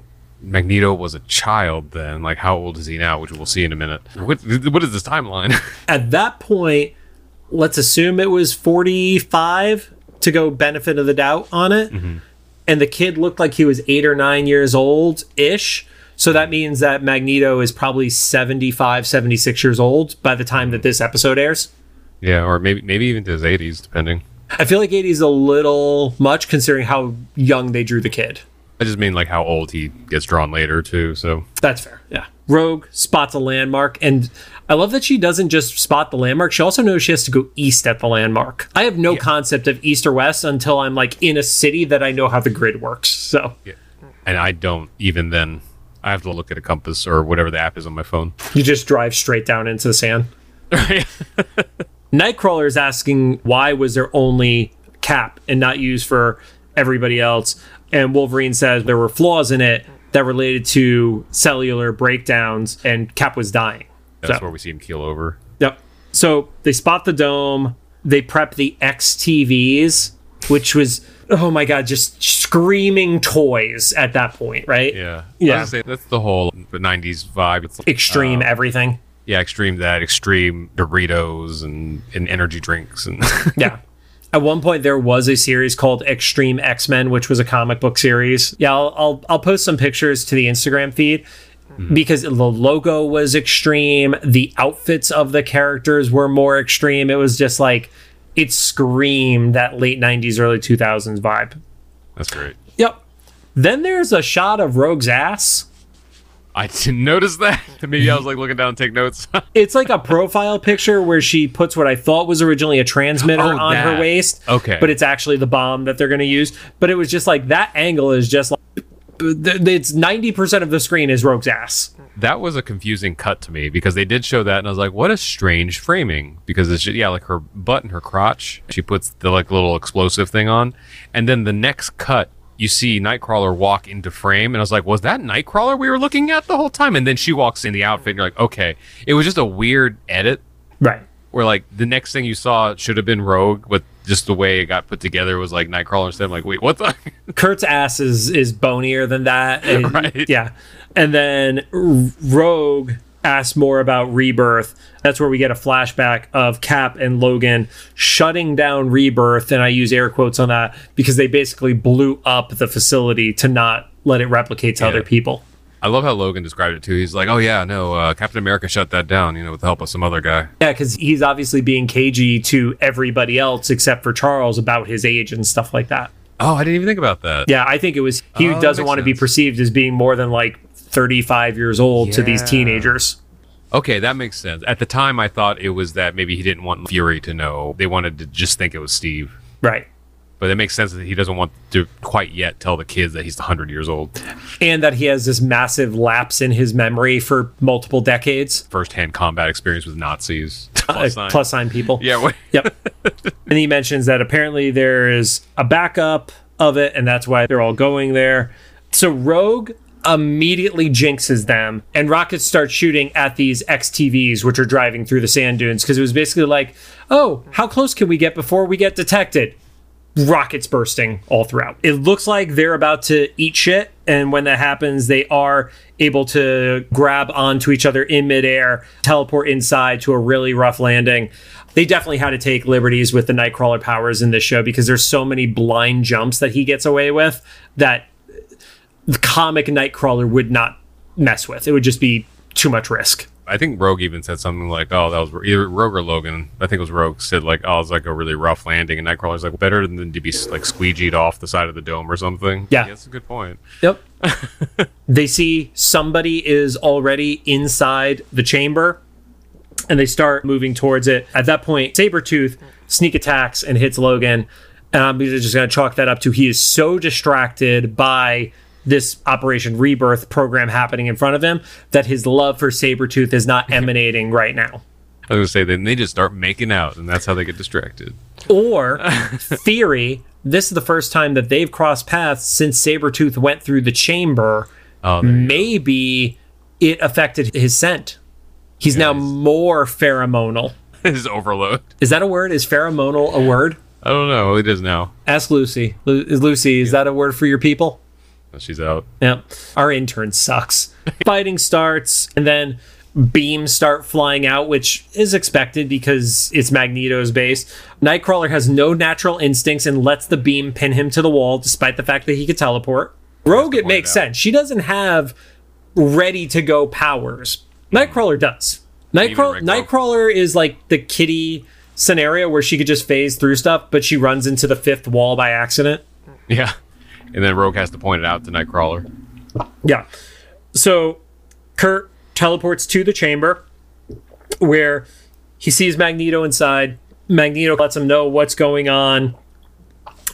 B: Magneto was a child then. Like, how old is he now? Which we'll see in a minute. What, what is this timeline?
A: At that point, let's assume it was 45 to go benefit of the doubt on it. Mm-hmm. And the kid looked like he was eight or nine years old ish. So that means that Magneto is probably 75, 76 years old by the time that this episode airs.
B: yeah, or maybe maybe even to his 80s, depending.
A: I feel like 80 is a little much considering how young they drew the kid.
B: I just mean like how old he gets drawn later too. So
A: That's fair. Yeah. Rogue spots a landmark, and I love that she doesn't just spot the landmark. She also knows she has to go east at the landmark. I have no concept of east or west until I'm like in a city that I know how the grid works. So
B: yeah, and I don't even then. I have to look at a compass or whatever the app is on my phone.
A: you just drive straight down into the sand. Nightcrawler is asking why was there only Cap and not used for everybody else, and Wolverine says there were flaws in it that related to cellular breakdowns, and Cap was dying.
B: That's
A: So-
B: where we see him keel over.
A: Yep. So they spot the dome. They prep the XTVs, which was oh my god, just screaming toys at that point, right?
B: Yeah,
A: Yeah.
B: Say, that's the whole '90s vibe. It's
A: Extreme
B: uh,
A: everything.
B: yeah, extreme that, extreme Doritos and, and energy drinks and
A: Yeah. At one point, there was a series called Extreme X Men, which was a comic book series. Yeah, I'll, I'll I'll post some pictures to the Instagram feed hmm. because the logo was extreme. The outfits of the characters were more extreme. It was just like it screamed that late '90s, early 2000s vibe.
B: that's great.
A: Yep. Then there's a shot of Rogue's ass.
B: I didn't notice that. Maybe I was like looking down and take notes.
A: It's like a profile picture where she puts what I thought was originally a transmitter
B: Oh,
A: on her waist.
B: Okay.
A: But it's actually the bomb that they're going to use. But it was just like that angle is just like it's 90% of the screen is Rogue's ass.
B: that was a confusing cut to me because they did show that, and I was like, "What a strange framing!" Because it's just, yeah, like her butt and her crotch. She puts the like little explosive thing on, and then the next cut, you see Nightcrawler walk into frame, and I was like, "Was that Nightcrawler we were looking at the whole time?" And then she walks in the outfit, and you're like, "Okay." It was just a weird edit
A: Right.
B: where like the next thing you saw should have been Rogue with just the way it got put together was like Nightcrawler instead. I'm like, wait, what the?
A: Kurt's ass is is bonier than that. And-
B: Right.
A: Yeah. And then Rogue asks more about Rebirth. That's where we get a flashback of Cap and Logan shutting down Rebirth. And I use air quotes on that because they basically blew up the facility to not let it replicate to
B: Yeah.
A: other people.
B: I love how Logan described it too. He's like, oh yeah, no, uh, Captain America shut that down, you know, with the help of some other guy.
A: Yeah, because he's obviously being cagey to everybody else except for Charles about his age and stuff like that.
B: Oh, I didn't even think about that.
A: Yeah, I think it was he
B: Oh,
A: doesn't want to be perceived as being more than like 35 years old to these teenagers.
B: Okay, that makes sense. At the time, I thought it was that maybe he didn't want Fury to know. They wanted to just think it was Steve.
A: Right.
B: But it makes sense that he doesn't want to quite yet tell the kids that he's 100 years old.
A: And that he has this massive lapse in his memory for multiple decades.
B: First-hand combat experience with Nazis.
A: Uh,
B: Plus sign.
A: plus sign people.
B: Yeah, wait.
A: Yep. and he mentions that apparently there is a backup of it, and that's why they're all going there. So Rogue immediately jinxes them, and rockets start shooting at these XTVs, which are driving through the sand dunes, because it was basically like, oh, how close can we get before we get detected? Rockets bursting all throughout. It looks like they're about to eat shit, and when that happens, they are able to grab onto each other in midair, teleport inside to a really rough landing. They definitely had to take liberties with the Nightcrawler powers in this show because there's so many blind jumps that he gets away with that the comic Nightcrawler would not mess with. It would just be too much risk.
B: I think Rogue even said something like, "Oh, that was either Rogue or Logan." I think it was Rogue said like, "Oh, it was like a really rough landing," and Nightcrawler's like, "Better than to be like squeegeed off the side of the dome or something."
A: Yeah.
B: that's a good point.
A: Yep. they see somebody is already inside the chamber and they start moving towards it. At that point, Sabretooth sneak attacks and hits Logan. And I'm just going to chalk that up to he is so distracted by this Operation Rebirth program happening in front of him that his love for Sabretooth is not emanating right now.
B: I was gonna say then they just start making out, and that's how they get distracted.
A: Or theory, this is the first time that they've crossed paths since Sabretooth went through the chamber.
B: Oh, go.
A: Maybe it affected his scent. He's now
B: he's-
A: more pheromonal.
B: his overload.
A: Is that a word? Is pheromonal a word?
B: I don't know. It is now.
A: Ask Lucy. Lu- is Lucy, is that a word for your people?
B: She's out.
A: Yeah. Our intern sucks. Fighting starts, and then beams start flying out, which is expected because it's Magneto's base. Nightcrawler has no natural instincts and lets the beam pin him to the wall, despite the fact that he could teleport. Rogue, it makes
B: it
A: sense. She doesn't have ready to go powers. Nightcrawler does. Nightcrawler,
B: Even Rick, though.
A: Nightcrawler is like the kitty scenario where she could just phase through stuff, but she runs into the fifth wall by accident.
B: Yeah, and then Rogue has to point it out to Nightcrawler.
A: Yeah. So Kurt teleports to the chamber where he sees Magneto inside. Magneto lets him know what's going on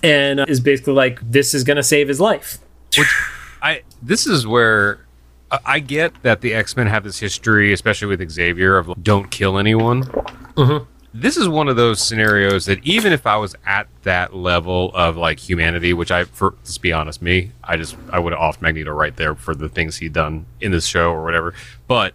A: and is basically like, this is going to save his life.
B: Which I this is where I- get that the X Men have this history, especially with Xavier, of like, don't kill anyone. Mm-hmm. This is one of those scenarios that even if I was at that level of like humanity, which I, for let's be honest, me, I just I would have offed Magneto right there for the things he'd done in this show or whatever. But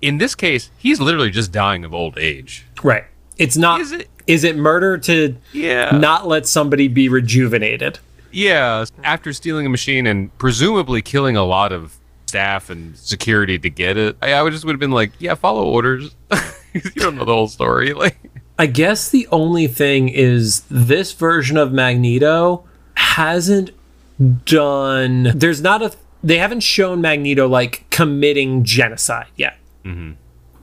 B: in this case, he's literally just dying of old age.
A: Right. It's not.
B: Is it-
A: Is it murder to
B: Yeah.
A: not let somebody be rejuvenated?
B: Yeah, after stealing a machine and presumably killing a lot of staff and security to get it, I, I would just would have been like, yeah, follow orders. you don't know the whole story. Like,
A: I guess the only thing is this version of Magneto hasn't done. There's not a. They haven't shown Magneto like committing genocide yet. Mm-hmm.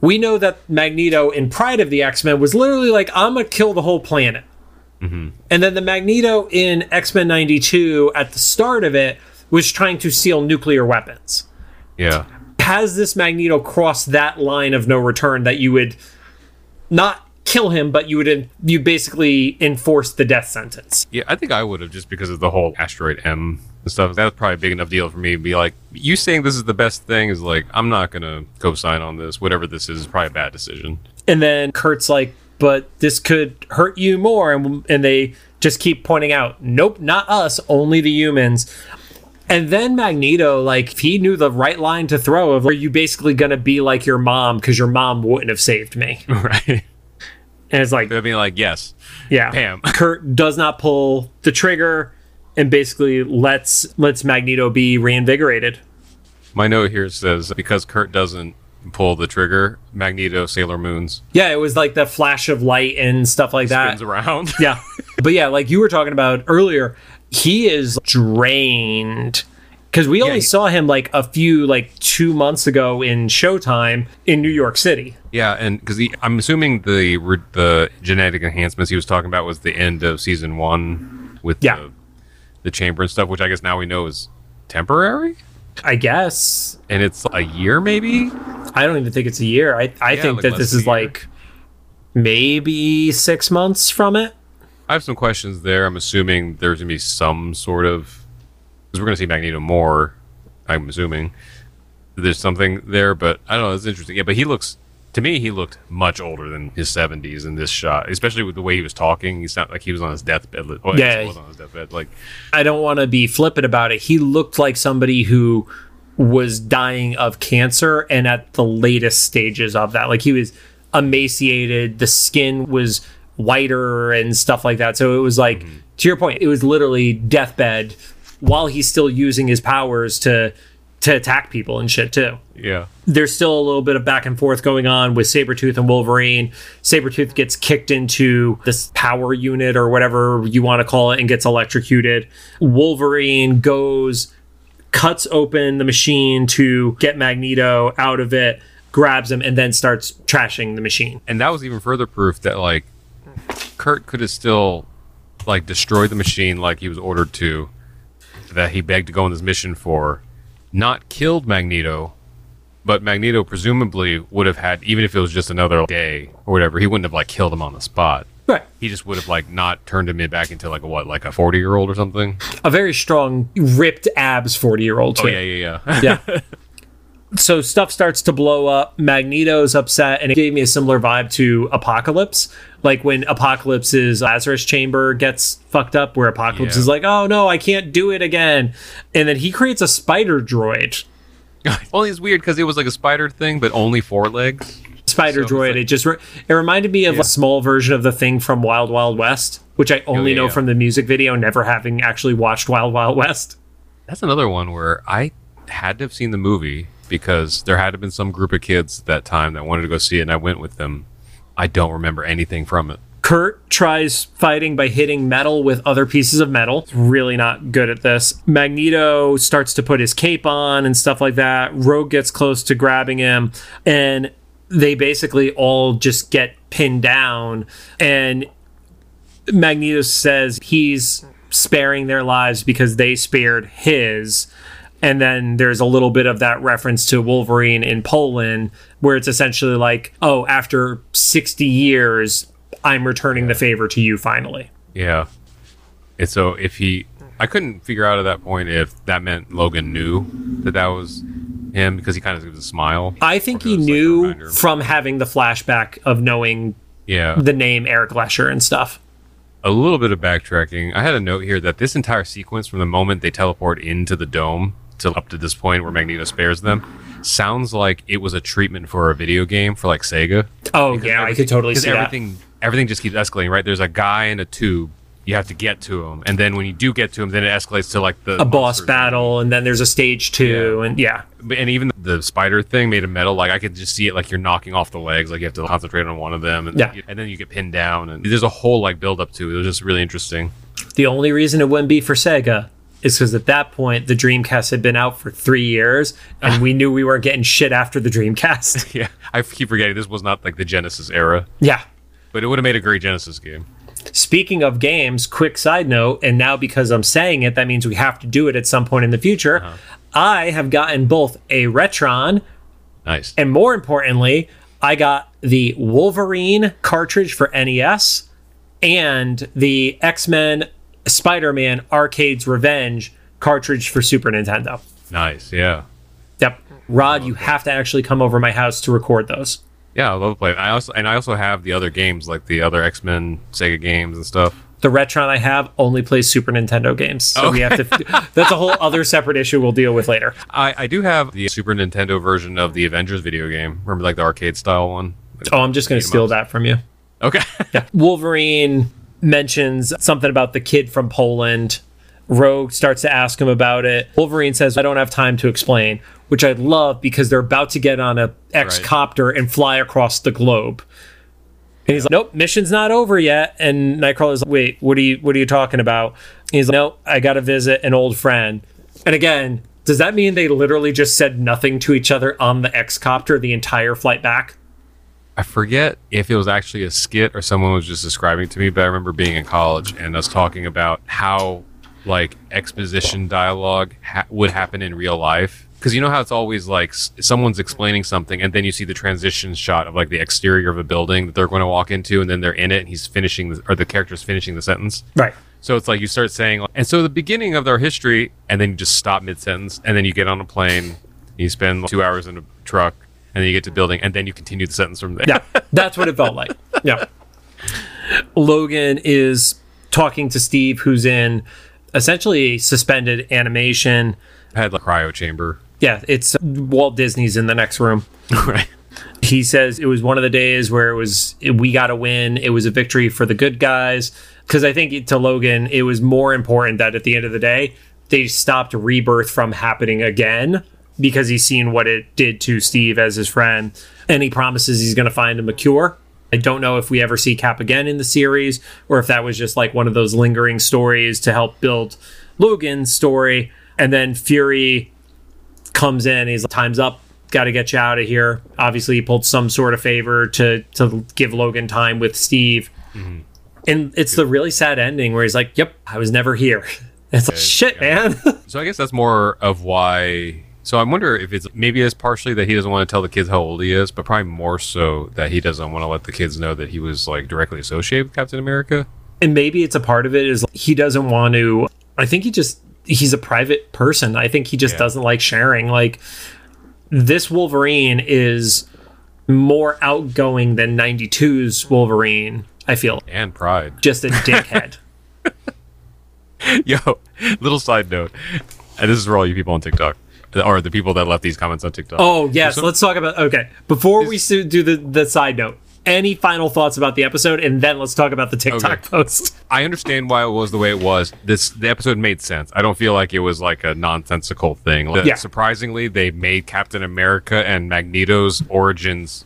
A: We know that Magneto in Pryde of the X Men was literally like, I'm gonna kill the whole planet. Mm-hmm. And then the Magneto in X Men 92 at the start of it was trying to seal nuclear weapons.
B: yeah,
A: Has this Magneto crossed that line of no return that you would not kill him, but you would you basically enforce the death sentence?
B: yeah. I think I would have just because of the whole asteroid M and stuff. That was probably a big enough deal for me to be like, you saying this is the best thing is like, I'm not gonna co-sign on this. Whatever this is, is probably a bad decision.
A: And then Kurt's like, but this could hurt you more. And, and they just keep pointing out, nope, not us, only the humans. And then Magneto, like, he knew the right line to throw of, are you basically going to be like your mom because your mom wouldn't have saved me?
B: right.
A: And it's like,
B: They'll be like, yes,
A: yeah,
B: Pam.
A: Kurt does not pull the trigger and basically lets lets Magneto be reinvigorated.
B: My note here says because Kurt doesn't pull the trigger, Magneto Sailor Moons
A: Yeah, it was like the flash of light and stuff like that.
B: spins around.
A: Yeah. but yeah, like you were talking about earlier, he is drained because we only
B: he-
A: saw him like a few like two months ago in Showtime in New York City.
B: yeah, and because I'm assuming the the genetic enhancements he was talking about was the end of season one with
A: Yeah.
B: the, the chamber and stuff, which I guess now we know is temporary,
A: I guess
B: and it's a year maybe.
A: I don't even think it's a year. I I
B: Yeah,
A: think
B: like
A: that this is
B: year.
A: like maybe six months from it.
B: I have some questions there. I'm assuming there's gonna be some sort of because we're gonna see Magneto more. I'm assuming there's something there, but I don't know. It's interesting. Yeah, but he looks to me he looked much older than his 70s in this shot, especially with the way he was talking. He sounded like he was on his deathbed. Well,
A: Yeah.
B: he was on his deathbed. Like
A: I don't want to be flippant about it. He looked like somebody who was dying of cancer and at the latest stages of that. Like he was emaciated, the skin was whiter and stuff like that. So it was like, mm-hmm. to your point, it was literally deathbed while he's still using his powers to to attack people and shit too
B: yeah,
A: there's still a little bit of back and forth going on with Sabretooth and Wolverine. Sabretooth gets kicked into this power unit or whatever you want to call it and gets electrocuted. Wolverine goes, cuts open the machine to get Magneto out of it, grabs him, and then starts trashing the machine.
B: and that was even further proof that like Kurt could have still like destroyed the machine like he was ordered to, that he begged to go on this mission for, not killed Magneto, but Magneto presumably would have had even if it was just another day or whatever, he wouldn't have like killed him on the spot.
A: Right.
B: He just would have like not turned him in back into like a what, like a forty year old or something.
A: A very strong, ripped abs 40 year old.
B: Oh yeah, yeah, yeah.
A: yeah. so stuff starts to blow up. Magneto's upset, and it gave me a similar vibe to Apocalypse. Like when Apocalypse's Lazarus chamber gets fucked up, where Apocalypse
B: Yeah.
A: is like, "Oh no, I can't do it again," and then he creates a spider droid.
B: Only it's weird because it was like a spider thing, but only four legs.
A: Spider
B: So
A: droid.
B: like-
A: it just re- it reminded me of a small version of the thing from Wild Wild West, which I oh, only
B: yeah,
A: know
B: yeah.
A: from the music video, never having actually watched Wild Wild West.
B: That's another one where I had to have seen the movie because there had to have been some group of kids at that time that wanted to go see it, and I went with them. I don't remember anything from it.
A: Kurt tries fighting by hitting metal with other pieces of metal. Really not good at this. Magneto starts to put his cape on and stuff like that. Rogue gets close to grabbing him, and they basically all just get pinned down. And Magneto says he's sparing their lives because they spared his. And then there's a little bit of that reference to Wolverine in Poland, where it's essentially like, oh, after 60 years, I'm returning the favor to you finally.
B: Yeah. And so if he, I couldn't figure out at that point if that meant Logan knew that that was him because he kind of gives a smile.
A: I think he
B: was like
A: knew from having the flashback of knowing
B: Yeah.
A: the name Erik Lehnsherr and stuff.
B: a little bit of backtracking. I had a note here that this entire sequence, from the moment they teleport into the dome to up to this point where Magneto spares them, sounds like it was a treatment for a video game for like Sega.
A: Oh,
B: Because
A: yeah, I could totally
B: 'cause
A: see that.
B: everything, Everything just keeps escalating, right? There's a guy in a tube. You have to get to him, and then when you do get to him, then it escalates to like the
A: A boss
B: monsters.
A: battle, and then there's a stage two,
B: Yeah.
A: and yeah.
B: And even the spider thing made of metal, like I could just see it, like you're knocking off the legs, like you have to concentrate on one of them, and,
A: Yeah.
B: and then you get pinned down, and there's a whole like build up to it. It was just really interesting.
A: The only reason it wouldn't be for Sega is because at that point the Dreamcast had been out for three years, and we knew we weren't getting shit after the Dreamcast.
B: Yeah, I keep forgetting this was not like the Genesis era,
A: yeah.
B: but it would have made a great Genesis game.
A: Speaking of games, quick side note, and now because I'm saying it, that means we have to do it at some point in the future. Uh-huh. I have gotten both a Retron
B: Nice.
A: and more importantly, I got the Wolverine cartridge for NES and the X Men Spider Man Arcade's Revenge cartridge for Super Nintendo.
B: Nice. Yeah.
A: Yep. Rod, you have to actually come over my house to record those.
B: Yeah, I love playing. I also and I also have the other games like the other X Men Sega games and stuff.
A: The Retron I have only plays Super Nintendo games. So we have to that's a whole other separate issue we'll deal with later.
B: I, I do have the Super Nintendo version of the Avengers video game. Remember like the arcade style one?
A: Oh, I'm just gonna steal that from you.
B: Okay.
A: Wolverine mentions something about the kid from Poland. Rogue starts to ask him about it. Wolverine says, I don't have time to explain, which I love because they're about to get on a X copter and fly across the globe. And he's like, Nope, mission's not over yet. And Nightcrawler's like, Wait, what are you what are you talking about? And he's like, Nope, I gotta visit an old friend. And again, does that mean they literally just said nothing to each other on the X copter the entire flight back?
B: I forget if it was actually a skit or someone was just describing it to me, but I remember being in college and us talking about how like exposition dialogue ha- would happen in real life. Because you know how it's always like s- someone's explaining something, and then you see the transition shot of like the exterior of a building that they're going to walk into, and then they're in it, and he's finishing, the, or the character's finishing the sentence.
A: Right.
B: So it's like you start saying, and so the beginning of their history, and then you just stop mid sentence, and then you get on a plane, you spend two hours in a truck, and then you get to building, and then you continue the sentence from there.
A: Yeah, that's what it felt like. Yeah. Logan is talking to Steve, who's in essentially suspended animation.
B: had like cryo chamber.
A: Yeah, it's uh, Walt Disney's in the next room.
B: right.
A: He says it was one of the days where it was we got a win. It was a victory for the good guys. Because I think to Logan, it was more important that at the end of the day, they stopped rebirth from happening again because he's seen what it did to Steve as his friend. And he promises he's going to find him a cure. I don't know if we ever see Cap again in the series or if that was just like one of those lingering stories to help build Logan's story. And then Fury comes in. He's like, time's up. Got to get you out of here. Obviously, he pulled some sort of favor to to give Logan time with Steve. Mm-hmm. And it's the really sad ending where he's like, "Yep, I was never here." It's like, shit,
B: yeah.
A: man.
B: So I guess that's more of why. So I wonder if it's maybe it's partially that he doesn't want to tell the kids how old he is, but probably more so that he doesn't want to let the kids know that he was like directly associated with Captain America.
A: and maybe it's a part of it is he doesn't want to. I think he just he's a private person. I think he just
B: Yeah.
A: doesn't like sharing. Like this Wolverine is more outgoing than 92's Wolverine. I feel
B: And Pryde.
A: just a dickhead.
B: Yo, little side note, and this is for all you people on TikTok, or the people that left these comments on TikTok.
A: Oh yes,
B: some-
A: let's talk about. Okay, before we do the the side note, any final thoughts about the episode, and then let's talk about the TikTok
B: Okay.
A: post.
B: I understand why it was the way it was. This the episode made sense. I don't feel like it was like a nonsensical thing. Like,
A: Yeah.
B: Surprisingly, they made Captain America and Magneto's origins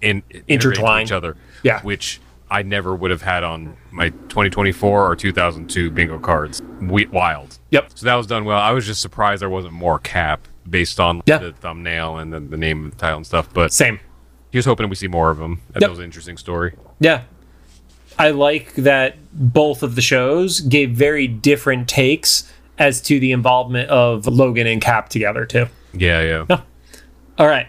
B: in
A: Intertwined.
B: each other.
A: Yeah.
B: which I never would have had on my 2024 or 2002 bingo cards. We, wild.
A: Yep.
B: So that was done well. I was just surprised there wasn't more Cap based on
A: Yeah.
B: the thumbnail and then the name of the title and stuff. But
A: Same.
B: he was hoping we see more of them. That
A: Yep.
B: was an interesting story.
A: Yeah. I like that both of the shows gave very different takes as to the involvement of Logan and Cap together too.
B: Yeah, yeah.
A: All right.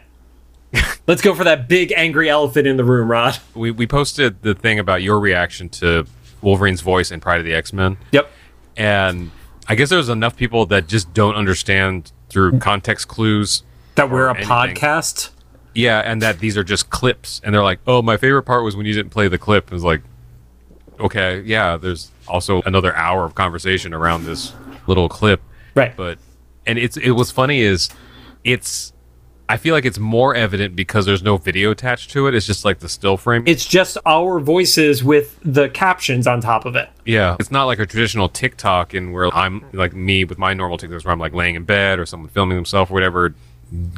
A: Let's go for that big angry elephant in the room, Rod.
B: we, we posted the thing about your reaction to Wolverine's voice in Pryde of the X Men,
A: Yep.
B: and I guess there's enough people that just don't understand through context clues.
A: That we're a
B: anything.
A: podcast.
B: Yeah, and that these are just clips, and they're like, "Oh, my favorite part was when you didn't play the clip." It was like, okay, yeah. There's also another hour of conversation around this little clip,
A: Right.
B: but and it's it was funny is it's I feel like it's more evident because there's no video attached to it. It's just like the still frame.
A: It's just our voices with the captions on top of it.
B: Yeah, it's not like a traditional TikTok in where I'm like me with my normal TikToks where I'm like laying in bed or someone filming themselves or whatever,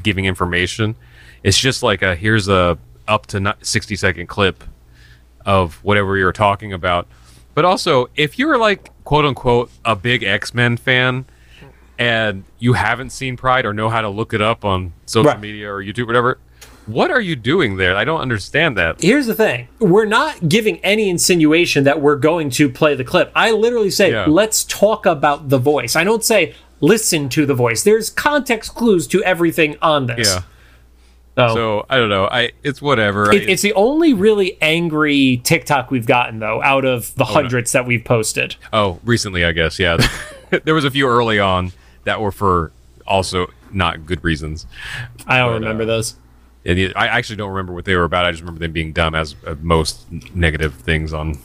B: giving information. It's just like a here's a up to 60 second clip of whatever you're talking about. But also, if you're like quote unquote a big X Men fan and you haven't seen Pryde or know how to look it up on social
A: Right.
B: media or YouTube or whatever, what are you doing there? I don't understand that.
A: Here's the thing we're not giving any insinuation that we're going to play the clip. I literally say,
B: Yeah.
A: let's talk about the voice. I don't say, listen to the voice. There's context clues to everything on this.
B: Yeah.
A: So,
B: So I don't know. I it's whatever.
A: it, it's the only really angry TikTok we've gotten, though, out of the oh, hundreds that we've posted.
B: Oh, recently, I guess. Yeah, there was a few early on that were for also not good reasons.
A: I don't
B: But,
A: remember
B: uh,
A: those.
B: And I actually don't remember what they were about. I just remember them being dumb, as uh, most negative things on.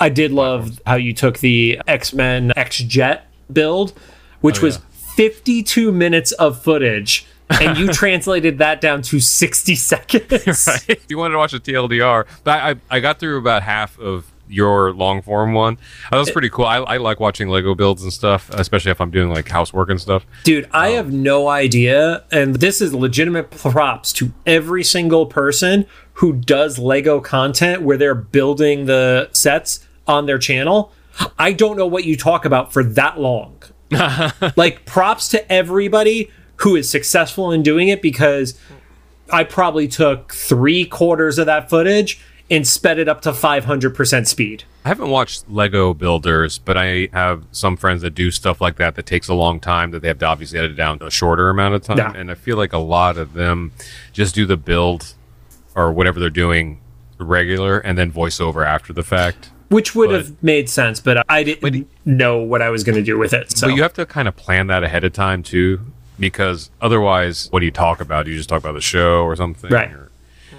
A: I did love how you took the X Men X Jet build, which
B: Oh,
A: was
B: yeah.
A: 52 minutes of footage and you translated that down to 60 seconds.
B: right? If you wanted to watch a TLDR, but I, I got through about half of your long form one. That was pretty cool. I, I like watching Lego builds and stuff, especially if I'm doing like housework and stuff.
A: Dude, I um, have no idea. And this is legitimate props to every single person who does Lego content where they're building the sets on their channel. I don't know what you talk about for that long. like, props to everybody who is successful in doing it because I probably took three quarters of that footage and sped it up to 500% speed.
B: I haven't watched Lego builders, but I have some friends that do stuff like that that takes a long time that they have to obviously edit down to a shorter amount of time.
A: Yeah.
B: And I feel like a lot of them just do the build or whatever they're doing regular and then voiceover after the fact.
A: Which would
B: But-
A: have made sense, but I didn't know what I was going to do with it. So
B: But you have to kind of plan that ahead of time too, because otherwise, what do you talk about? Do you just talk about the show or something?
A: Right.
B: Or-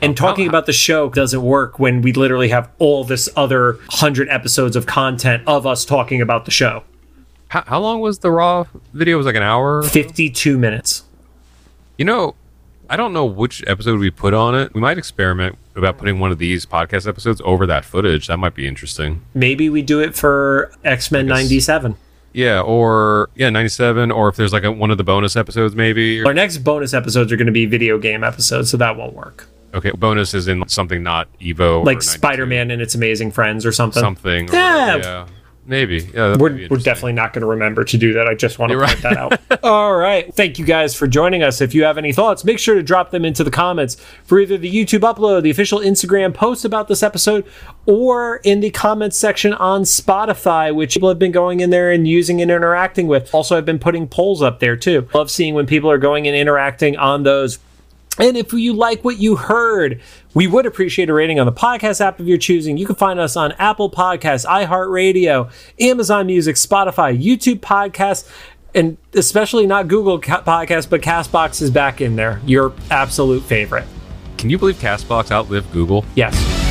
A: And oh, talking about the show doesn't work when we literally have all this other 100 episodes of content of us talking about the show.
B: how, how long was the raw video? It was like an hour.
A: 52 minutes.
B: You know, I don't know which episode we put on it. We might experiment about putting one of these podcast episodes over that footage. That might be interesting.
A: Maybe we do it for X Men 97.
B: Yeah, or yeah, ninety seven, or if there's like a, one of the bonus episodes, maybe.
A: Our next bonus episodes are going to be video game episodes, so that won't work.
B: Okay, bonus is in something not Evo,
A: Like Spider Man and its Amazing Friends or something.
B: something. or-
A: Yeah.
B: yeah, maybe. Yeah, that might be
A: We're, we're definitely not going to remember to do that. I just want to
B: You're
A: point that out. All right. Thank you guys for joining us. If you have any thoughts, make sure to drop them into the comments for either the YouTube upload, the official Instagram post about this episode, or in the comments section on Spotify, which people have been going in there and using and interacting with. Also, I've been putting polls up there too. Love seeing when people are going and interacting on those. And if you like what you heard, we would appreciate a rating on the podcast app of your choosing. You can find us on Apple Podcasts, iHeartRadio, Amazon Music, Spotify, YouTube Podcasts, and especially not Google Ca- Podcasts, but Castbox is back in there. Your absolute favorite.
B: Can you believe Castbox outlived Google?
A: Yes.